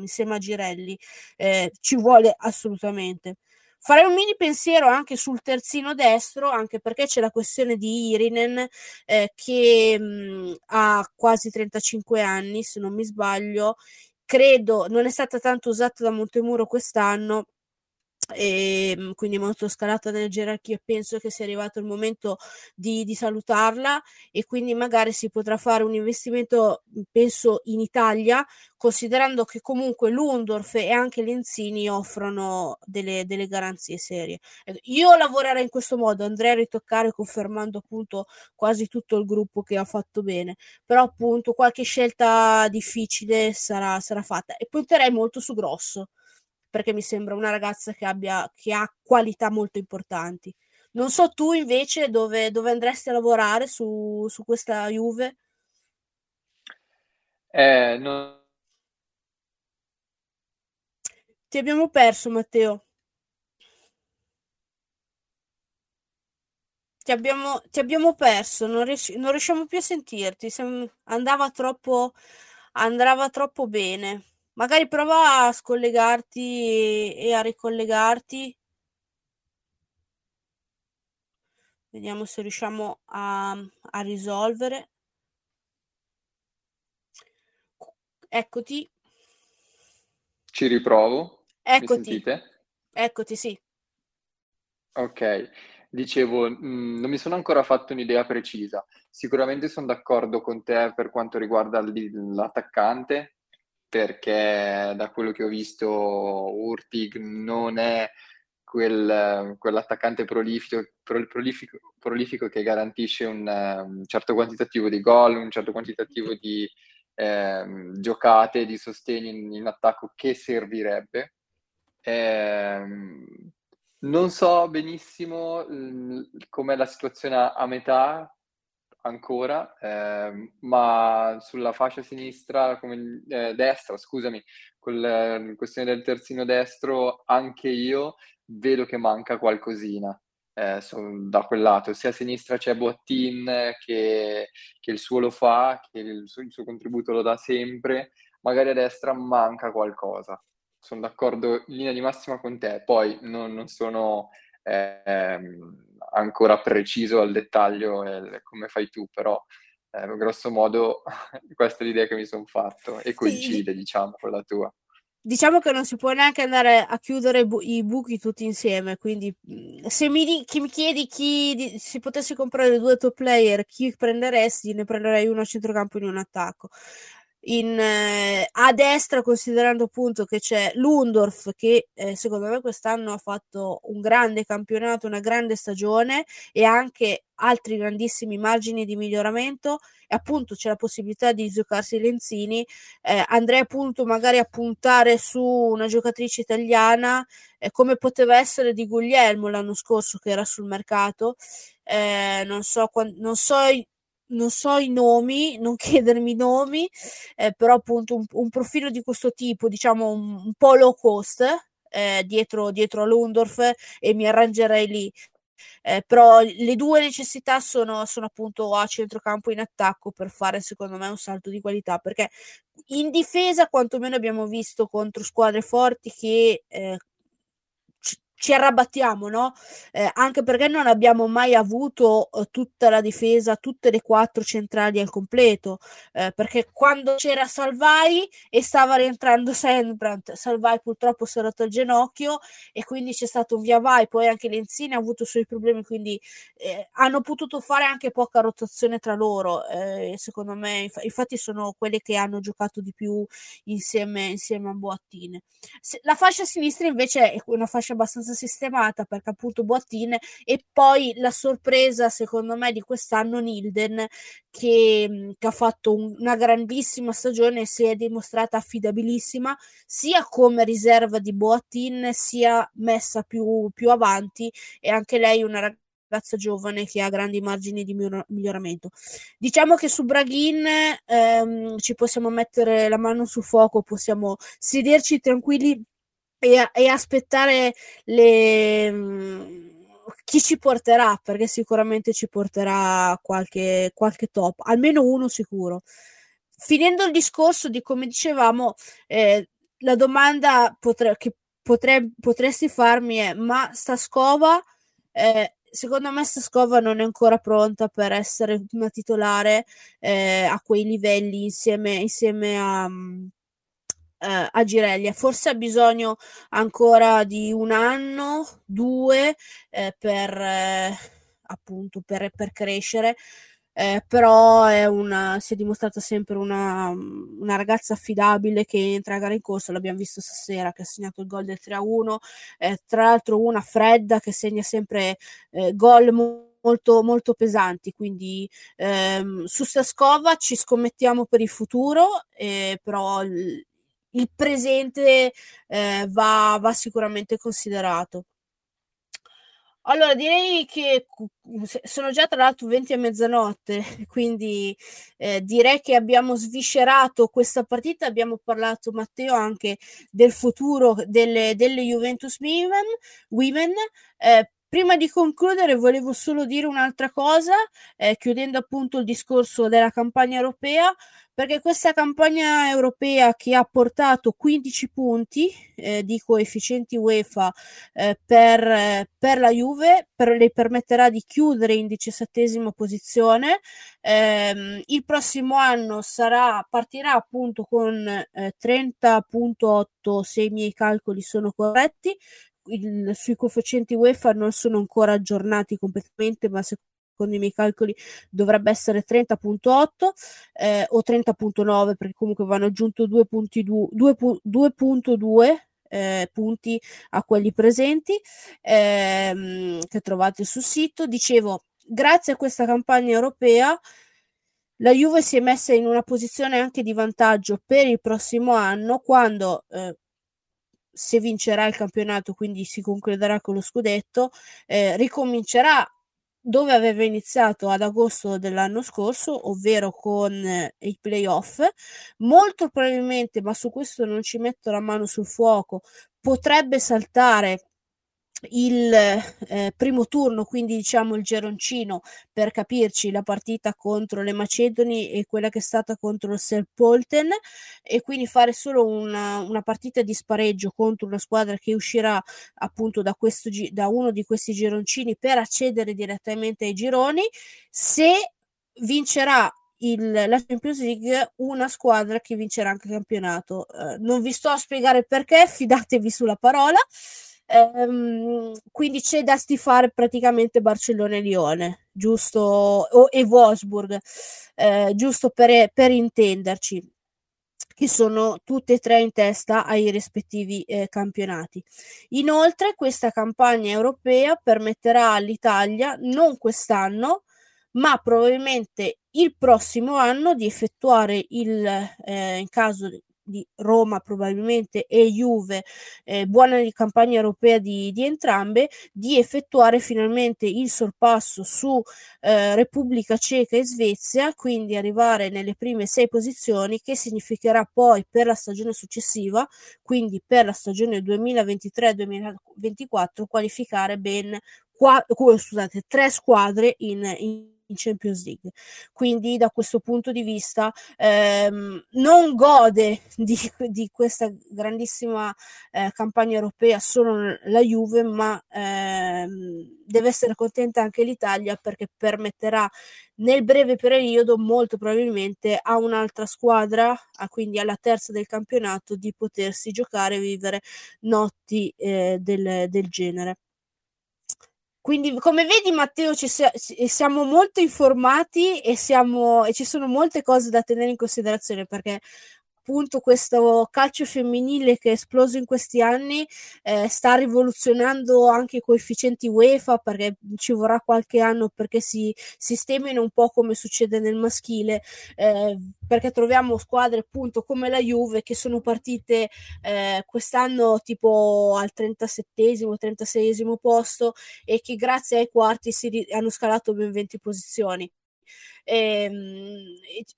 insieme a Girelli, eh, ci vuole assolutamente. Farei un mini pensiero anche sul terzino destro, anche perché c'è la questione di Irinen eh, che mh, ha quasi 35 anni, se non mi sbaglio. Credo non è stata tanto usata da Montemuro quest'anno, e ehm, quindi molto scalata nelle gerarchie penso che sia arrivato il momento di, di, salutarla e quindi magari si potrà fare un investimento penso in Italia considerando che comunque l'Undorf e anche Lenzini offrono delle, delle garanzie serie. Ecco, io lavorerei in questo modo andrei a ritoccare confermando appunto quasi tutto il gruppo che ha fatto bene però appunto qualche scelta difficile sarà, sarà fatta e punterei molto su grosso perché mi sembra una ragazza che, abbia, che ha qualità molto importanti. Non so tu invece dove, dove andresti a lavorare su, su questa Juve? Eh, no... Ti abbiamo perso, Matteo. Ti abbiamo, ti abbiamo perso, non, riusci- non riusciamo più a sentirti. Sem- andava troppo, andava troppo bene. Magari prova a scollegarti e, a ricollegarti. Vediamo se riusciamo a, a risolvere. Eccoti. Ci riprovo. Eccoti. Eccoti, sì. Ok, dicevo, mh, mm, non mi sono ancora fatto un'idea precisa. Sicuramente sono d'accordo con te per quanto riguarda l'attaccante, perché da quello che ho visto Urtig non è quel, quell'attaccante prolifico, prolifico, prolifico, che garantisce un, un, certo quantitativo di gol, un certo quantitativo di eh, giocate, di sostegni in, in, attacco che servirebbe. Eh, non so benissimo com'è la situazione a, a metà ancora, eh, ma sulla fascia sinistra, come, eh, destra, scusami, con la questione del terzino destro, anche io vedo che manca qualcosina eh, da quel lato. Sia a sinistra c'è Boattin che, che il suo lo fa, che il suo, il suo, contributo lo dà sempre, magari a destra manca qualcosa. Sono d'accordo in linea di massima con te, poi non, non sono eh, ancora preciso al dettaglio eh, come fai tu, però eh, grosso modo questa è l'idea che mi sono fatto e coincide, sì. diciamo, con la tua diciamo che non si può neanche andare a chiudere bu- i buchi tutti insieme. Quindi, mm, se mi, di- chi mi chiedi chi di- si potesse comprare due top player, chi prenderesti? Ne prenderei uno a centrocampo e uno in attacco in, eh, a destra, considerando appunto che c'è Lundorf, che eh, secondo me quest'anno ha fatto un grande campionato, una grande stagione e anche altri grandissimi margini di miglioramento. E appunto c'è la possibilità di giocarsi Lenzini. Eh, andrei appunto magari a puntare su una giocatrice italiana eh, come poteva essere di Guglielmo l'anno scorso che era sul mercato. Eh, non so, non so non so i nomi, non chiedermi i nomi, eh, però appunto un, un, profilo di questo tipo, diciamo un, un po' low cost, eh, dietro, dietro a Lundorf e mi arrangerei lì. Eh, però le due necessità sono, sono appunto a centrocampo in attacco per fare secondo me un salto di qualità perché in difesa quantomeno abbiamo visto contro squadre forti che eh, ci arrabattiamo, no? Eh, anche perché non abbiamo mai avuto eh, tutta la difesa, tutte le quattro centrali al completo, eh, perché quando c'era Salvai e stava rientrando Sandbrandt, Salvai purtroppo si è rotto il ginocchio e quindi c'è stato un via vai, poi anche Lenzini ha avuto i suoi problemi, quindi eh, hanno potuto fare anche poca rotazione tra loro, eh, secondo me, inf- infatti sono quelle che hanno giocato di più insieme, insieme a Boattine. Se- la fascia sinistra invece è una fascia abbastanza sistemata perché appunto Boattine e poi la sorpresa secondo me di quest'anno Nilden che, che ha fatto un, una grandissima stagione e si è dimostrata affidabilissima sia come riserva di Boattin sia messa più, più avanti e anche lei una ragazza ragazza giovane che ha grandi margini di miglioramento. Diciamo che su Braghin ehm, ci possiamo mettere la mano sul fuoco, possiamo sederci tranquilli e, e aspettare le, mm, chi ci porterà, perché sicuramente ci porterà qualche, qualche top, almeno uno sicuro. Finendo il discorso di come dicevamo, eh, la domanda potre, che potre, potresti farmi è: ma Staskova, eh, secondo me, Staskova non è ancora pronta per essere una titolare eh, a quei livelli insieme, insieme a. Um, eh, a Girelia. Forse ha bisogno ancora di un anno, due, eh, per eh, appunto per, per crescere. Eh, però è una, si è dimostrata sempre una, una, ragazza affidabile che entra a gara in corso. L'abbiamo visto stasera che ha segnato il gol del 3-1. Eh, tra l'altro, una fredda che segna sempre eh, gol molto, molto pesanti. Quindi ehm, su Saskova ci scommettiamo per il futuro, eh, però il presente eh, va, va sicuramente considerato. Allora, direi che sono già tra l'altro 20 a mezzanotte, quindi eh, direi che abbiamo sviscerato questa partita, abbiamo parlato Matteo anche del futuro delle, delle Juventus Women, women. Eh, Prima di concludere volevo solo dire un'altra cosa, eh, chiudendo appunto il discorso della campagna europea, perché questa campagna europea che ha portato 15 punti eh, di coefficienti UEFA eh, per, per, la Juve per, le permetterà di chiudere in diciassettesima posizione. Eh, il prossimo anno sarà, partirà appunto con 30.8 se i miei calcoli sono corretti. Il, sui coefficienti UEFA non sono ancora aggiornati completamente, ma secondo secondo i miei calcoli dovrebbe essere 30.8 eh, o 30.9 perché comunque vanno aggiunto 2.2 2.2 eh, punti a quelli presenti ehm, che trovate sul sito. Dicevo, grazie a questa campagna europea la Juve si è messa in una posizione anche di vantaggio per il prossimo anno quando eh, se vincerà il campionato, quindi si concluderà con lo scudetto, eh, ricomincerà dove aveva iniziato ad agosto dell'anno scorso, ovvero con eh, i playoff. Molto probabilmente, ma su questo non ci metto la mano sul fuoco, potrebbe saltare il eh, primo turno, quindi diciamo il geroncino per capirci la partita contro le Macedoni e quella che è stata contro il Serpolten e quindi fare solo una, una, partita di spareggio contro una squadra che uscirà appunto da, questo, da uno di questi geroncini per accedere direttamente ai gironi se vincerà il, la Champions League una squadra che vincerà anche il campionato. Eh, non vi sto a spiegare perché, fidatevi sulla parola. Ehm, quindi c'è da stifare praticamente Barcellona e Lione, giusto? O, e Wolfsburg, eh, giusto per, per intenderci che sono tutte e tre in testa ai rispettivi eh, campionati. Inoltre, questa campagna europea permetterà all'Italia, non quest'anno, ma probabilmente il prossimo anno di effettuare il, eh, in caso di Roma probabilmente e Juve, eh, buona campagna europea di, di, entrambe, di effettuare finalmente il sorpasso su eh, Repubblica Ceca e Svezia, quindi arrivare nelle prime sei posizioni, che significherà poi per la stagione successiva, quindi per la stagione 2023-2024, qualificare ben qua, scusate, tre squadre in, in in Champions League. Quindi da questo punto di vista ehm, non gode di, di questa grandissima eh, campagna europea solo la Juve, ma ehm, deve essere contenta anche l'Italia perché permetterà nel breve periodo molto probabilmente a un'altra squadra, a quindi alla terza del campionato, di potersi giocare e vivere notti eh, del, del genere. Quindi, come vedi, Matteo, ci siamo molto informati e, siamo, e ci sono molte cose da tenere in considerazione perché appunto questo calcio femminile che è esploso in questi anni eh, sta rivoluzionando anche i coefficienti UEFA perché ci vorrà qualche anno perché si sistemino un po' come succede nel maschile eh, perché troviamo squadre appunto come la Juve che sono partite eh, quest'anno tipo al 37esimo 36esimo posto e che grazie ai quarti si hanno scalato ben 20 posizioni Ehm,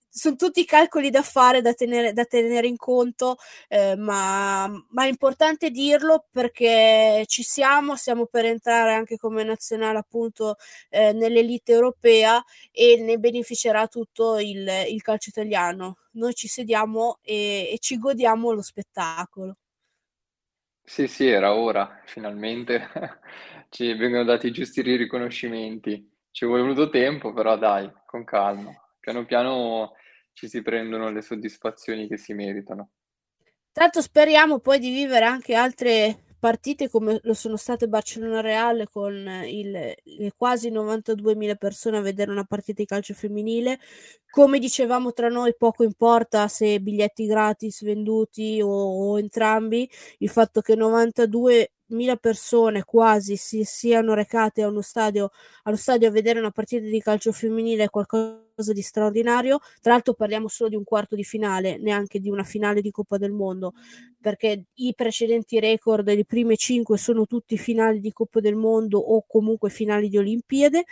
sono tutti calcoli da fare, da tenere, da tenere in conto, eh, ma, ma, è importante dirlo perché ci siamo, siamo per entrare anche come nazionale appunto eh, nell'elite europea e ne beneficerà tutto il, il calcio italiano. Noi ci sediamo e, e ci godiamo lo spettacolo. Sì, sì, era ora, finalmente ci vengono dati i giusti riconoscimenti. Ci è voluto tempo, però dai, con calma. Piano piano ci si prendono le soddisfazioni che si meritano. Tanto speriamo poi di vivere anche altre partite come lo sono state Barcellona Real con il, le quasi 92.000 persone a vedere una partita di calcio femminile. Come dicevamo tra noi, poco importa se biglietti gratis venduti o, o entrambi, il fatto che 92 mila persone quasi si siano recate a uno stadio, allo stadio a vedere una partita di calcio femminile è qualcosa di straordinario. Tra l'altro parliamo solo di un quarto di finale, neanche di una finale di Coppa del Mondo, perché i precedenti record delle prime cinque sono tutti finali di Coppa del Mondo o comunque finali di Olimpiade.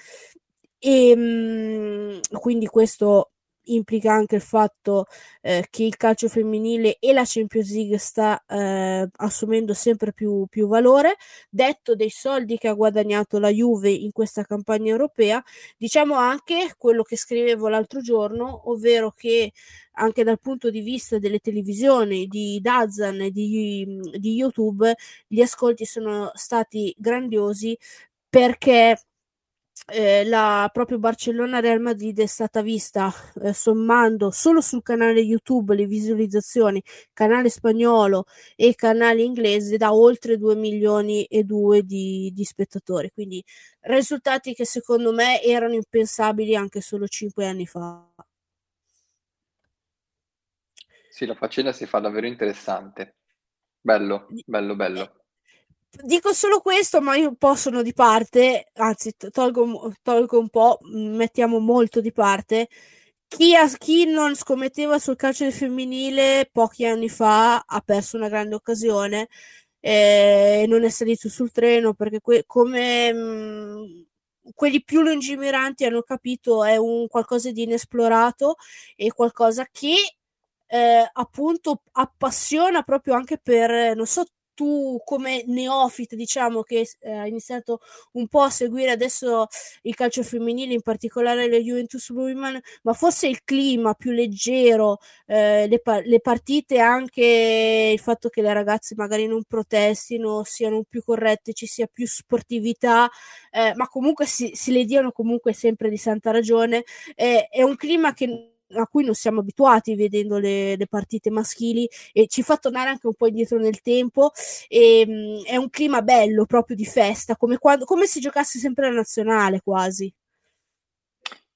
E mh, quindi questo implica anche il fatto eh, che il calcio femminile e la Champions League sta eh, assumendo sempre più, più, valore. Detto dei soldi che ha guadagnato la Juve in questa campagna europea, diciamo anche quello che scrivevo l'altro giorno, ovvero che anche dal punto di vista delle televisioni, di Dazan e di, di YouTube, gli ascolti sono stati grandiosi perché eh, la proprio Barcellona Real Madrid è stata vista eh, sommando solo sul canale YouTube le visualizzazioni, canale spagnolo e canale inglese da oltre 2 milioni e 2 di, di spettatori. Quindi risultati che secondo me erano impensabili anche solo 5 anni fa. Sì, la faccenda si fa davvero interessante. Bello, bello, bello. Dico solo questo, ma io un di parte, anzi tolgo, tolgo un po', mettiamo molto di parte. Chi, ha, chi, non scommetteva sul calcio femminile pochi anni fa ha perso una grande occasione e non è salito sul treno perché que- come mh, quelli più lungimiranti hanno capito è un qualcosa di inesplorato e qualcosa che eh, appunto appassiona proprio anche per, non so, tu come neofita, diciamo che eh, hai iniziato un po' a seguire adesso il calcio femminile, in particolare le Juventus Women, ma forse il clima più leggero, eh, le, pa- le, partite, anche il fatto che le ragazze magari non protestino, siano più corrette, ci sia più sportività, eh, ma comunque si, si, le diano comunque sempre di santa ragione, eh, è un clima che a cui non siamo abituati vedendo le, le, partite maschili e ci fa tornare anche un po' indietro nel tempo e mh, mm, è un clima bello proprio di festa come, quando, come se giocasse sempre la nazionale quasi.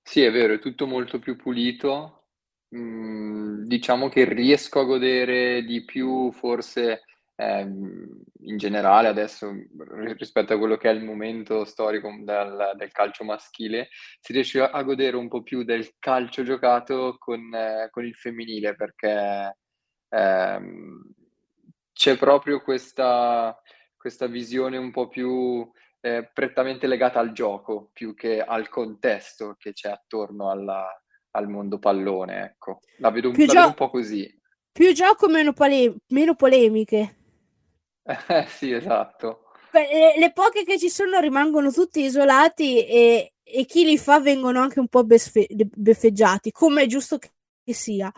Sì è vero è tutto molto più pulito. Mm, diciamo che riesco a godere di più forse eh, in generale adesso rispetto a quello che è il momento storico del, del calcio maschile, si riesce a godere un po' più del calcio giocato con, eh, con il femminile perché ehm, c'è proprio questa, questa visione un po' più eh, prettamente legata al gioco più che al contesto che c'è attorno alla, al mondo pallone. Ecco, la vedo, la gio- vedo un po' così. Più gioco, meno, pole- meno polemiche. Eh, sì, esatto. Le, le, poche che ci sono rimangono tutti isolati e, e chi li fa vengono anche un po' besfe, beffeggiati, come è giusto che, sia.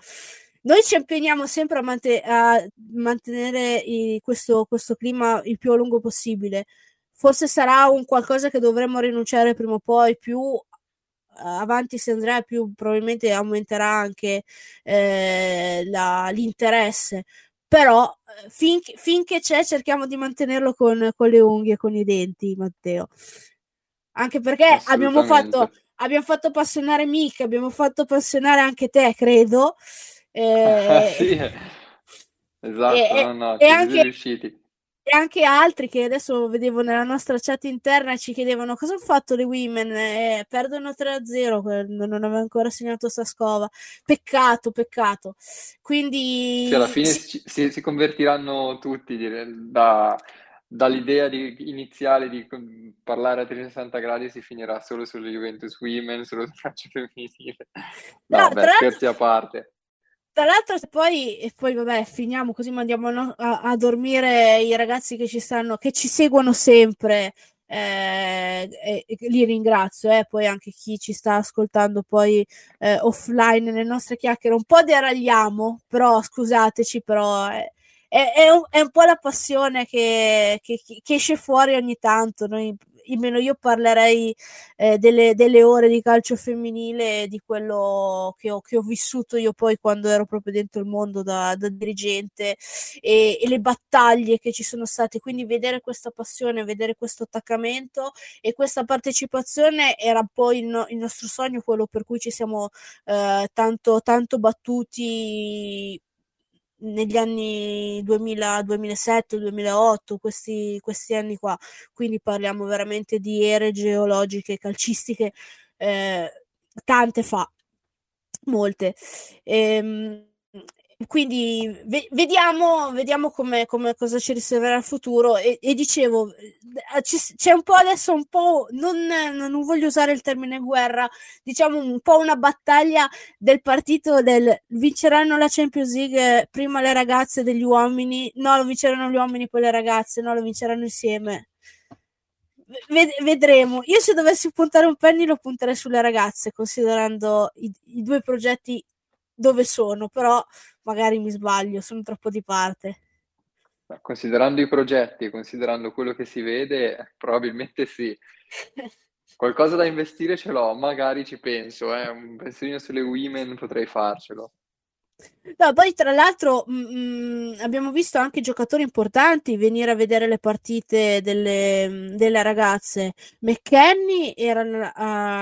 Noi ci impegniamo sempre a, mant- a mantenere i, questo, questo, clima il più a lungo possibile. Forse sarà un qualcosa che dovremmo rinunciare prima o poi, più avanti si andrà, più probabilmente aumenterà anche eh, la, l'interesse però eh, fin, finché c'è cerchiamo di mantenerlo con, con, le unghie, con i denti, Matteo. Anche perché abbiamo fatto, abbiamo fatto appassionare Mick, abbiamo fatto appassionare anche te, credo. Eh, sì, esatto, e, no, no, e anche, riusciti e anche altri che adesso vedevo nella nostra chat interna ci chiedevano cosa hanno fatto le women? Eh, perdono 3-0 non aveva ancora segnato Sascova peccato peccato. Quindi sì, alla fine si, si, si convertiranno tutti da, dall'idea di, iniziale di parlare a 360 gradi si finirà solo sulle Juventus Women solo sul calcio femminile no, no beh, scherzi a parte tra l'altro, poi, e poi vabbè, finiamo così mandiamo a, a, dormire i ragazzi che ci stanno, che ci seguono sempre. Eh, e, e li ringrazio, eh, poi anche chi ci sta ascoltando poi eh, offline nelle nostre chiacchiere. Un po' deragliamo, però scusateci, però è, è, è, un, è un, po' la passione che, che, che, esce fuori ogni tanto. Noi almeno io parlerei eh, delle, delle, ore di calcio femminile, di quello che ho, che ho, vissuto io poi quando ero proprio dentro il mondo da, da dirigente e, e, le battaglie che ci sono state. Quindi vedere questa passione, vedere questo attaccamento e questa partecipazione era poi il, no, il nostro sogno, quello per cui ci siamo eh, tanto, tanto battuti negli anni 2000, 2007, 2008, questi, questi anni qua. Quindi parliamo veramente di ere geologiche, calcistiche, eh, tante fa, molte. Ehm, quindi ve- vediamo, vediamo come, cosa ci riserverà il futuro. E, e dicevo eh, c- c'è un po' adesso un po' non, non, voglio usare il termine guerra diciamo un po' una battaglia del partito del vinceranno la Champions League prima le ragazze degli uomini no lo vinceranno gli uomini poi le ragazze no lo vinceranno insieme. Ved- vedremo. Io se dovessi puntare un penny lo punterei sulle ragazze considerando i, i due progetti dove sono però magari mi sbaglio, sono troppo di parte. Considerando i progetti, considerando quello che si vede, probabilmente sì. Qualcosa da investire ce l'ho, magari ci penso, eh. un pensierino sulle women potrei farcelo. No, poi tra l'altro mh, mm, mm, abbiamo visto anche giocatori importanti venire a vedere le partite delle, delle ragazze. McKenny era,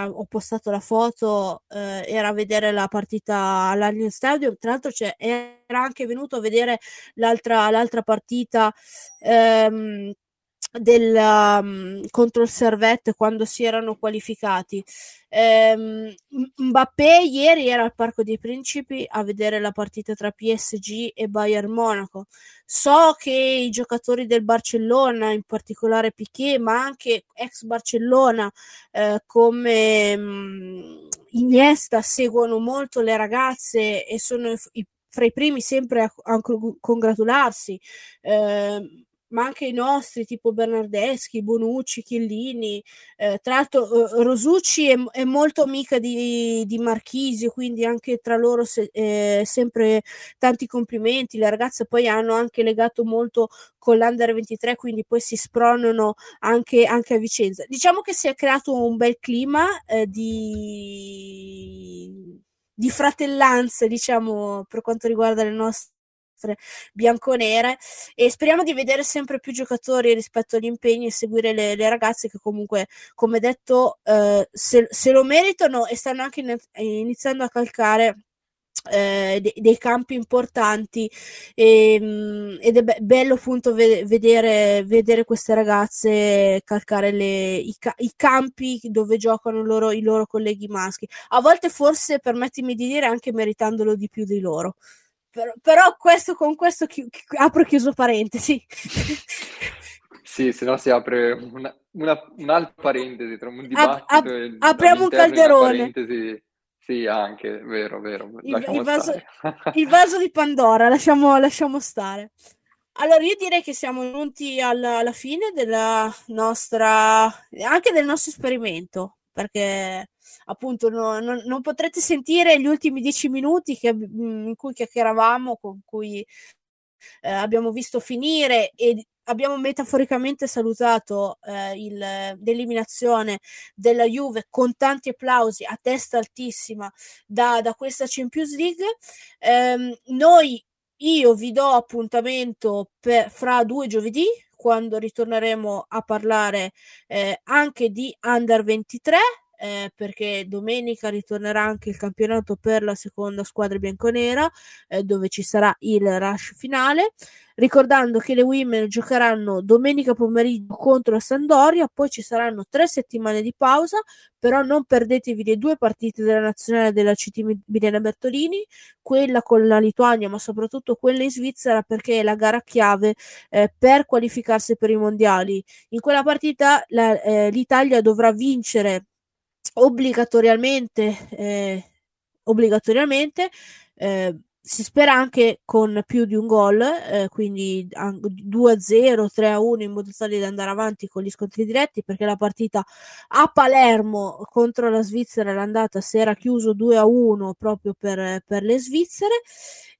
uh, ho postato la foto, uh, era a vedere la partita all'Allianz Stadium, tra l'altro era anche venuto a vedere l'altra, l'altra partita um, del, um, contro il Servette quando si erano qualificati. Ehm, Mbappé ieri era al Parco dei Principi a vedere la partita tra PSG e Bayern Monaco. So che i giocatori del Barcellona, in particolare Piquet, ma anche ex Barcellona eh, come mh, mm, Iniesta seguono molto le ragazze e sono i, fra i primi sempre a, a congratularsi. Eh, ma anche i nostri tipo Bernardeschi, Bonucci, Chiellini. Eh, tra l'altro eh, Rosucci è, è, molto amica di, di Marchisio, quindi anche tra loro se, eh, sempre tanti complimenti. Le ragazze poi hanno anche legato molto con l'Under 23, quindi poi si spronano anche, anche a Vicenza. Diciamo che si è creato un bel clima eh, di di fratellanza, diciamo, per quanto riguarda le nostre nostre bianconere e speriamo di vedere sempre più giocatori rispetto agli impegni e seguire le, le ragazze che comunque, come detto, eh, se, se, lo meritano e stanno anche in, iniziando a calcare eh, de- dei campi importanti e, ehm, mh, ed è be- bello appunto ve- vedere, vedere, queste ragazze calcare le, i, ca- i, campi dove giocano loro, i loro colleghi maschi. A volte forse permettimi di dire anche meritandolo di più di loro però, però questo con questo chi, chi, apro e chiuso parentesi. sì, se no si apre una, una, un'altra parentesi tra un dibattito ap, ap, e apriamo un calderone. Sì, anche, vero, vero. Il, il, vaso, il, vaso, di Pandora, lasciamo, lasciamo, stare. Allora, io direi che siamo giunti alla, alla fine della nostra, anche del nostro esperimento, perché appunto no, no, non potrete sentire gli ultimi dieci minuti che, mm, in cui chiacchieravamo, con cui eh, abbiamo visto finire e abbiamo metaforicamente salutato eh, il, l'eliminazione della Juve con tanti applausi a testa altissima da, da questa Champions League. Eh, noi, io vi do appuntamento per, fra due giovedì quando ritorneremo a parlare eh, anche di Under 23 eh, perché domenica ritornerà anche il campionato per la seconda squadra bianconera eh, dove ci sarà il rush finale ricordando che le women giocheranno domenica pomeriggio contro la Sandoria poi ci saranno tre settimane di pausa però non perdetevi le due partite della nazionale della CT Milena Bertolini quella con la Lituania ma soprattutto quella in Svizzera perché è la gara chiave eh, per qualificarsi per i mondiali. In quella partita la, eh, l'Italia dovrà vincere obbligatoriamente, eh, obbligatoriamente eh, si spera anche con più di un gol, eh, quindi 2-0, 3-1 in modo tale da andare avanti con gli scontri diretti perché la partita a Palermo contro la Svizzera l'andata si era chiuso 2-1 proprio per, per le Svizzere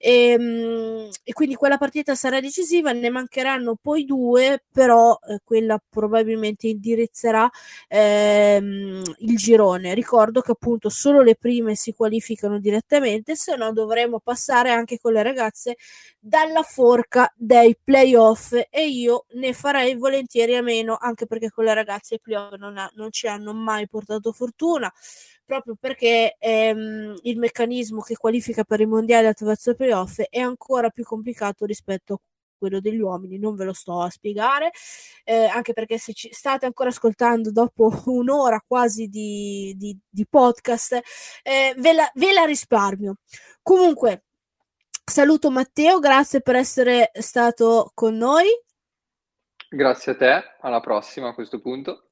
e, ehm, e, quindi quella partita sarà decisiva, ne mancheranno poi due, però eh, quella probabilmente indirizzerà ehm, il girone. Ricordo che appunto solo le prime si qualificano direttamente, se no dovremo passare anche con le ragazze dalla forca dei playoff e io ne farei volentieri a meno, anche perché con le ragazze i playoff non, ha, non ci hanno mai portato fortuna proprio perché ehm, il meccanismo che qualifica per i mondiali attraverso i playoff è ancora più complicato rispetto a quello degli uomini, non ve lo sto a spiegare, eh, anche perché se ci state ancora ascoltando dopo un'ora quasi di, di, di podcast, eh, ve, la, ve la risparmio. Comunque, saluto Matteo, grazie per essere stato con noi. Grazie a te, alla prossima a questo punto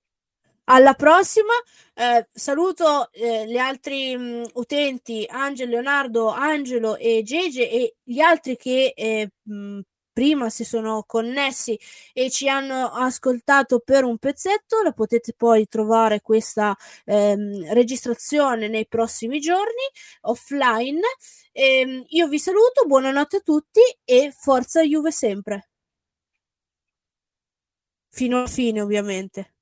alla prossima. Eh, saluto eh, gli altri mh, mm, utenti, Angelo, Leonardo, Angelo e Gege e gli altri che eh, mh, mm, prima si sono connessi e ci hanno ascoltato per un pezzetto. La potete poi trovare questa ehm, registrazione nei prossimi giorni offline. E, ehm, io vi saluto, buonanotte a tutti e forza Juve sempre. Fino alla fine, ovviamente.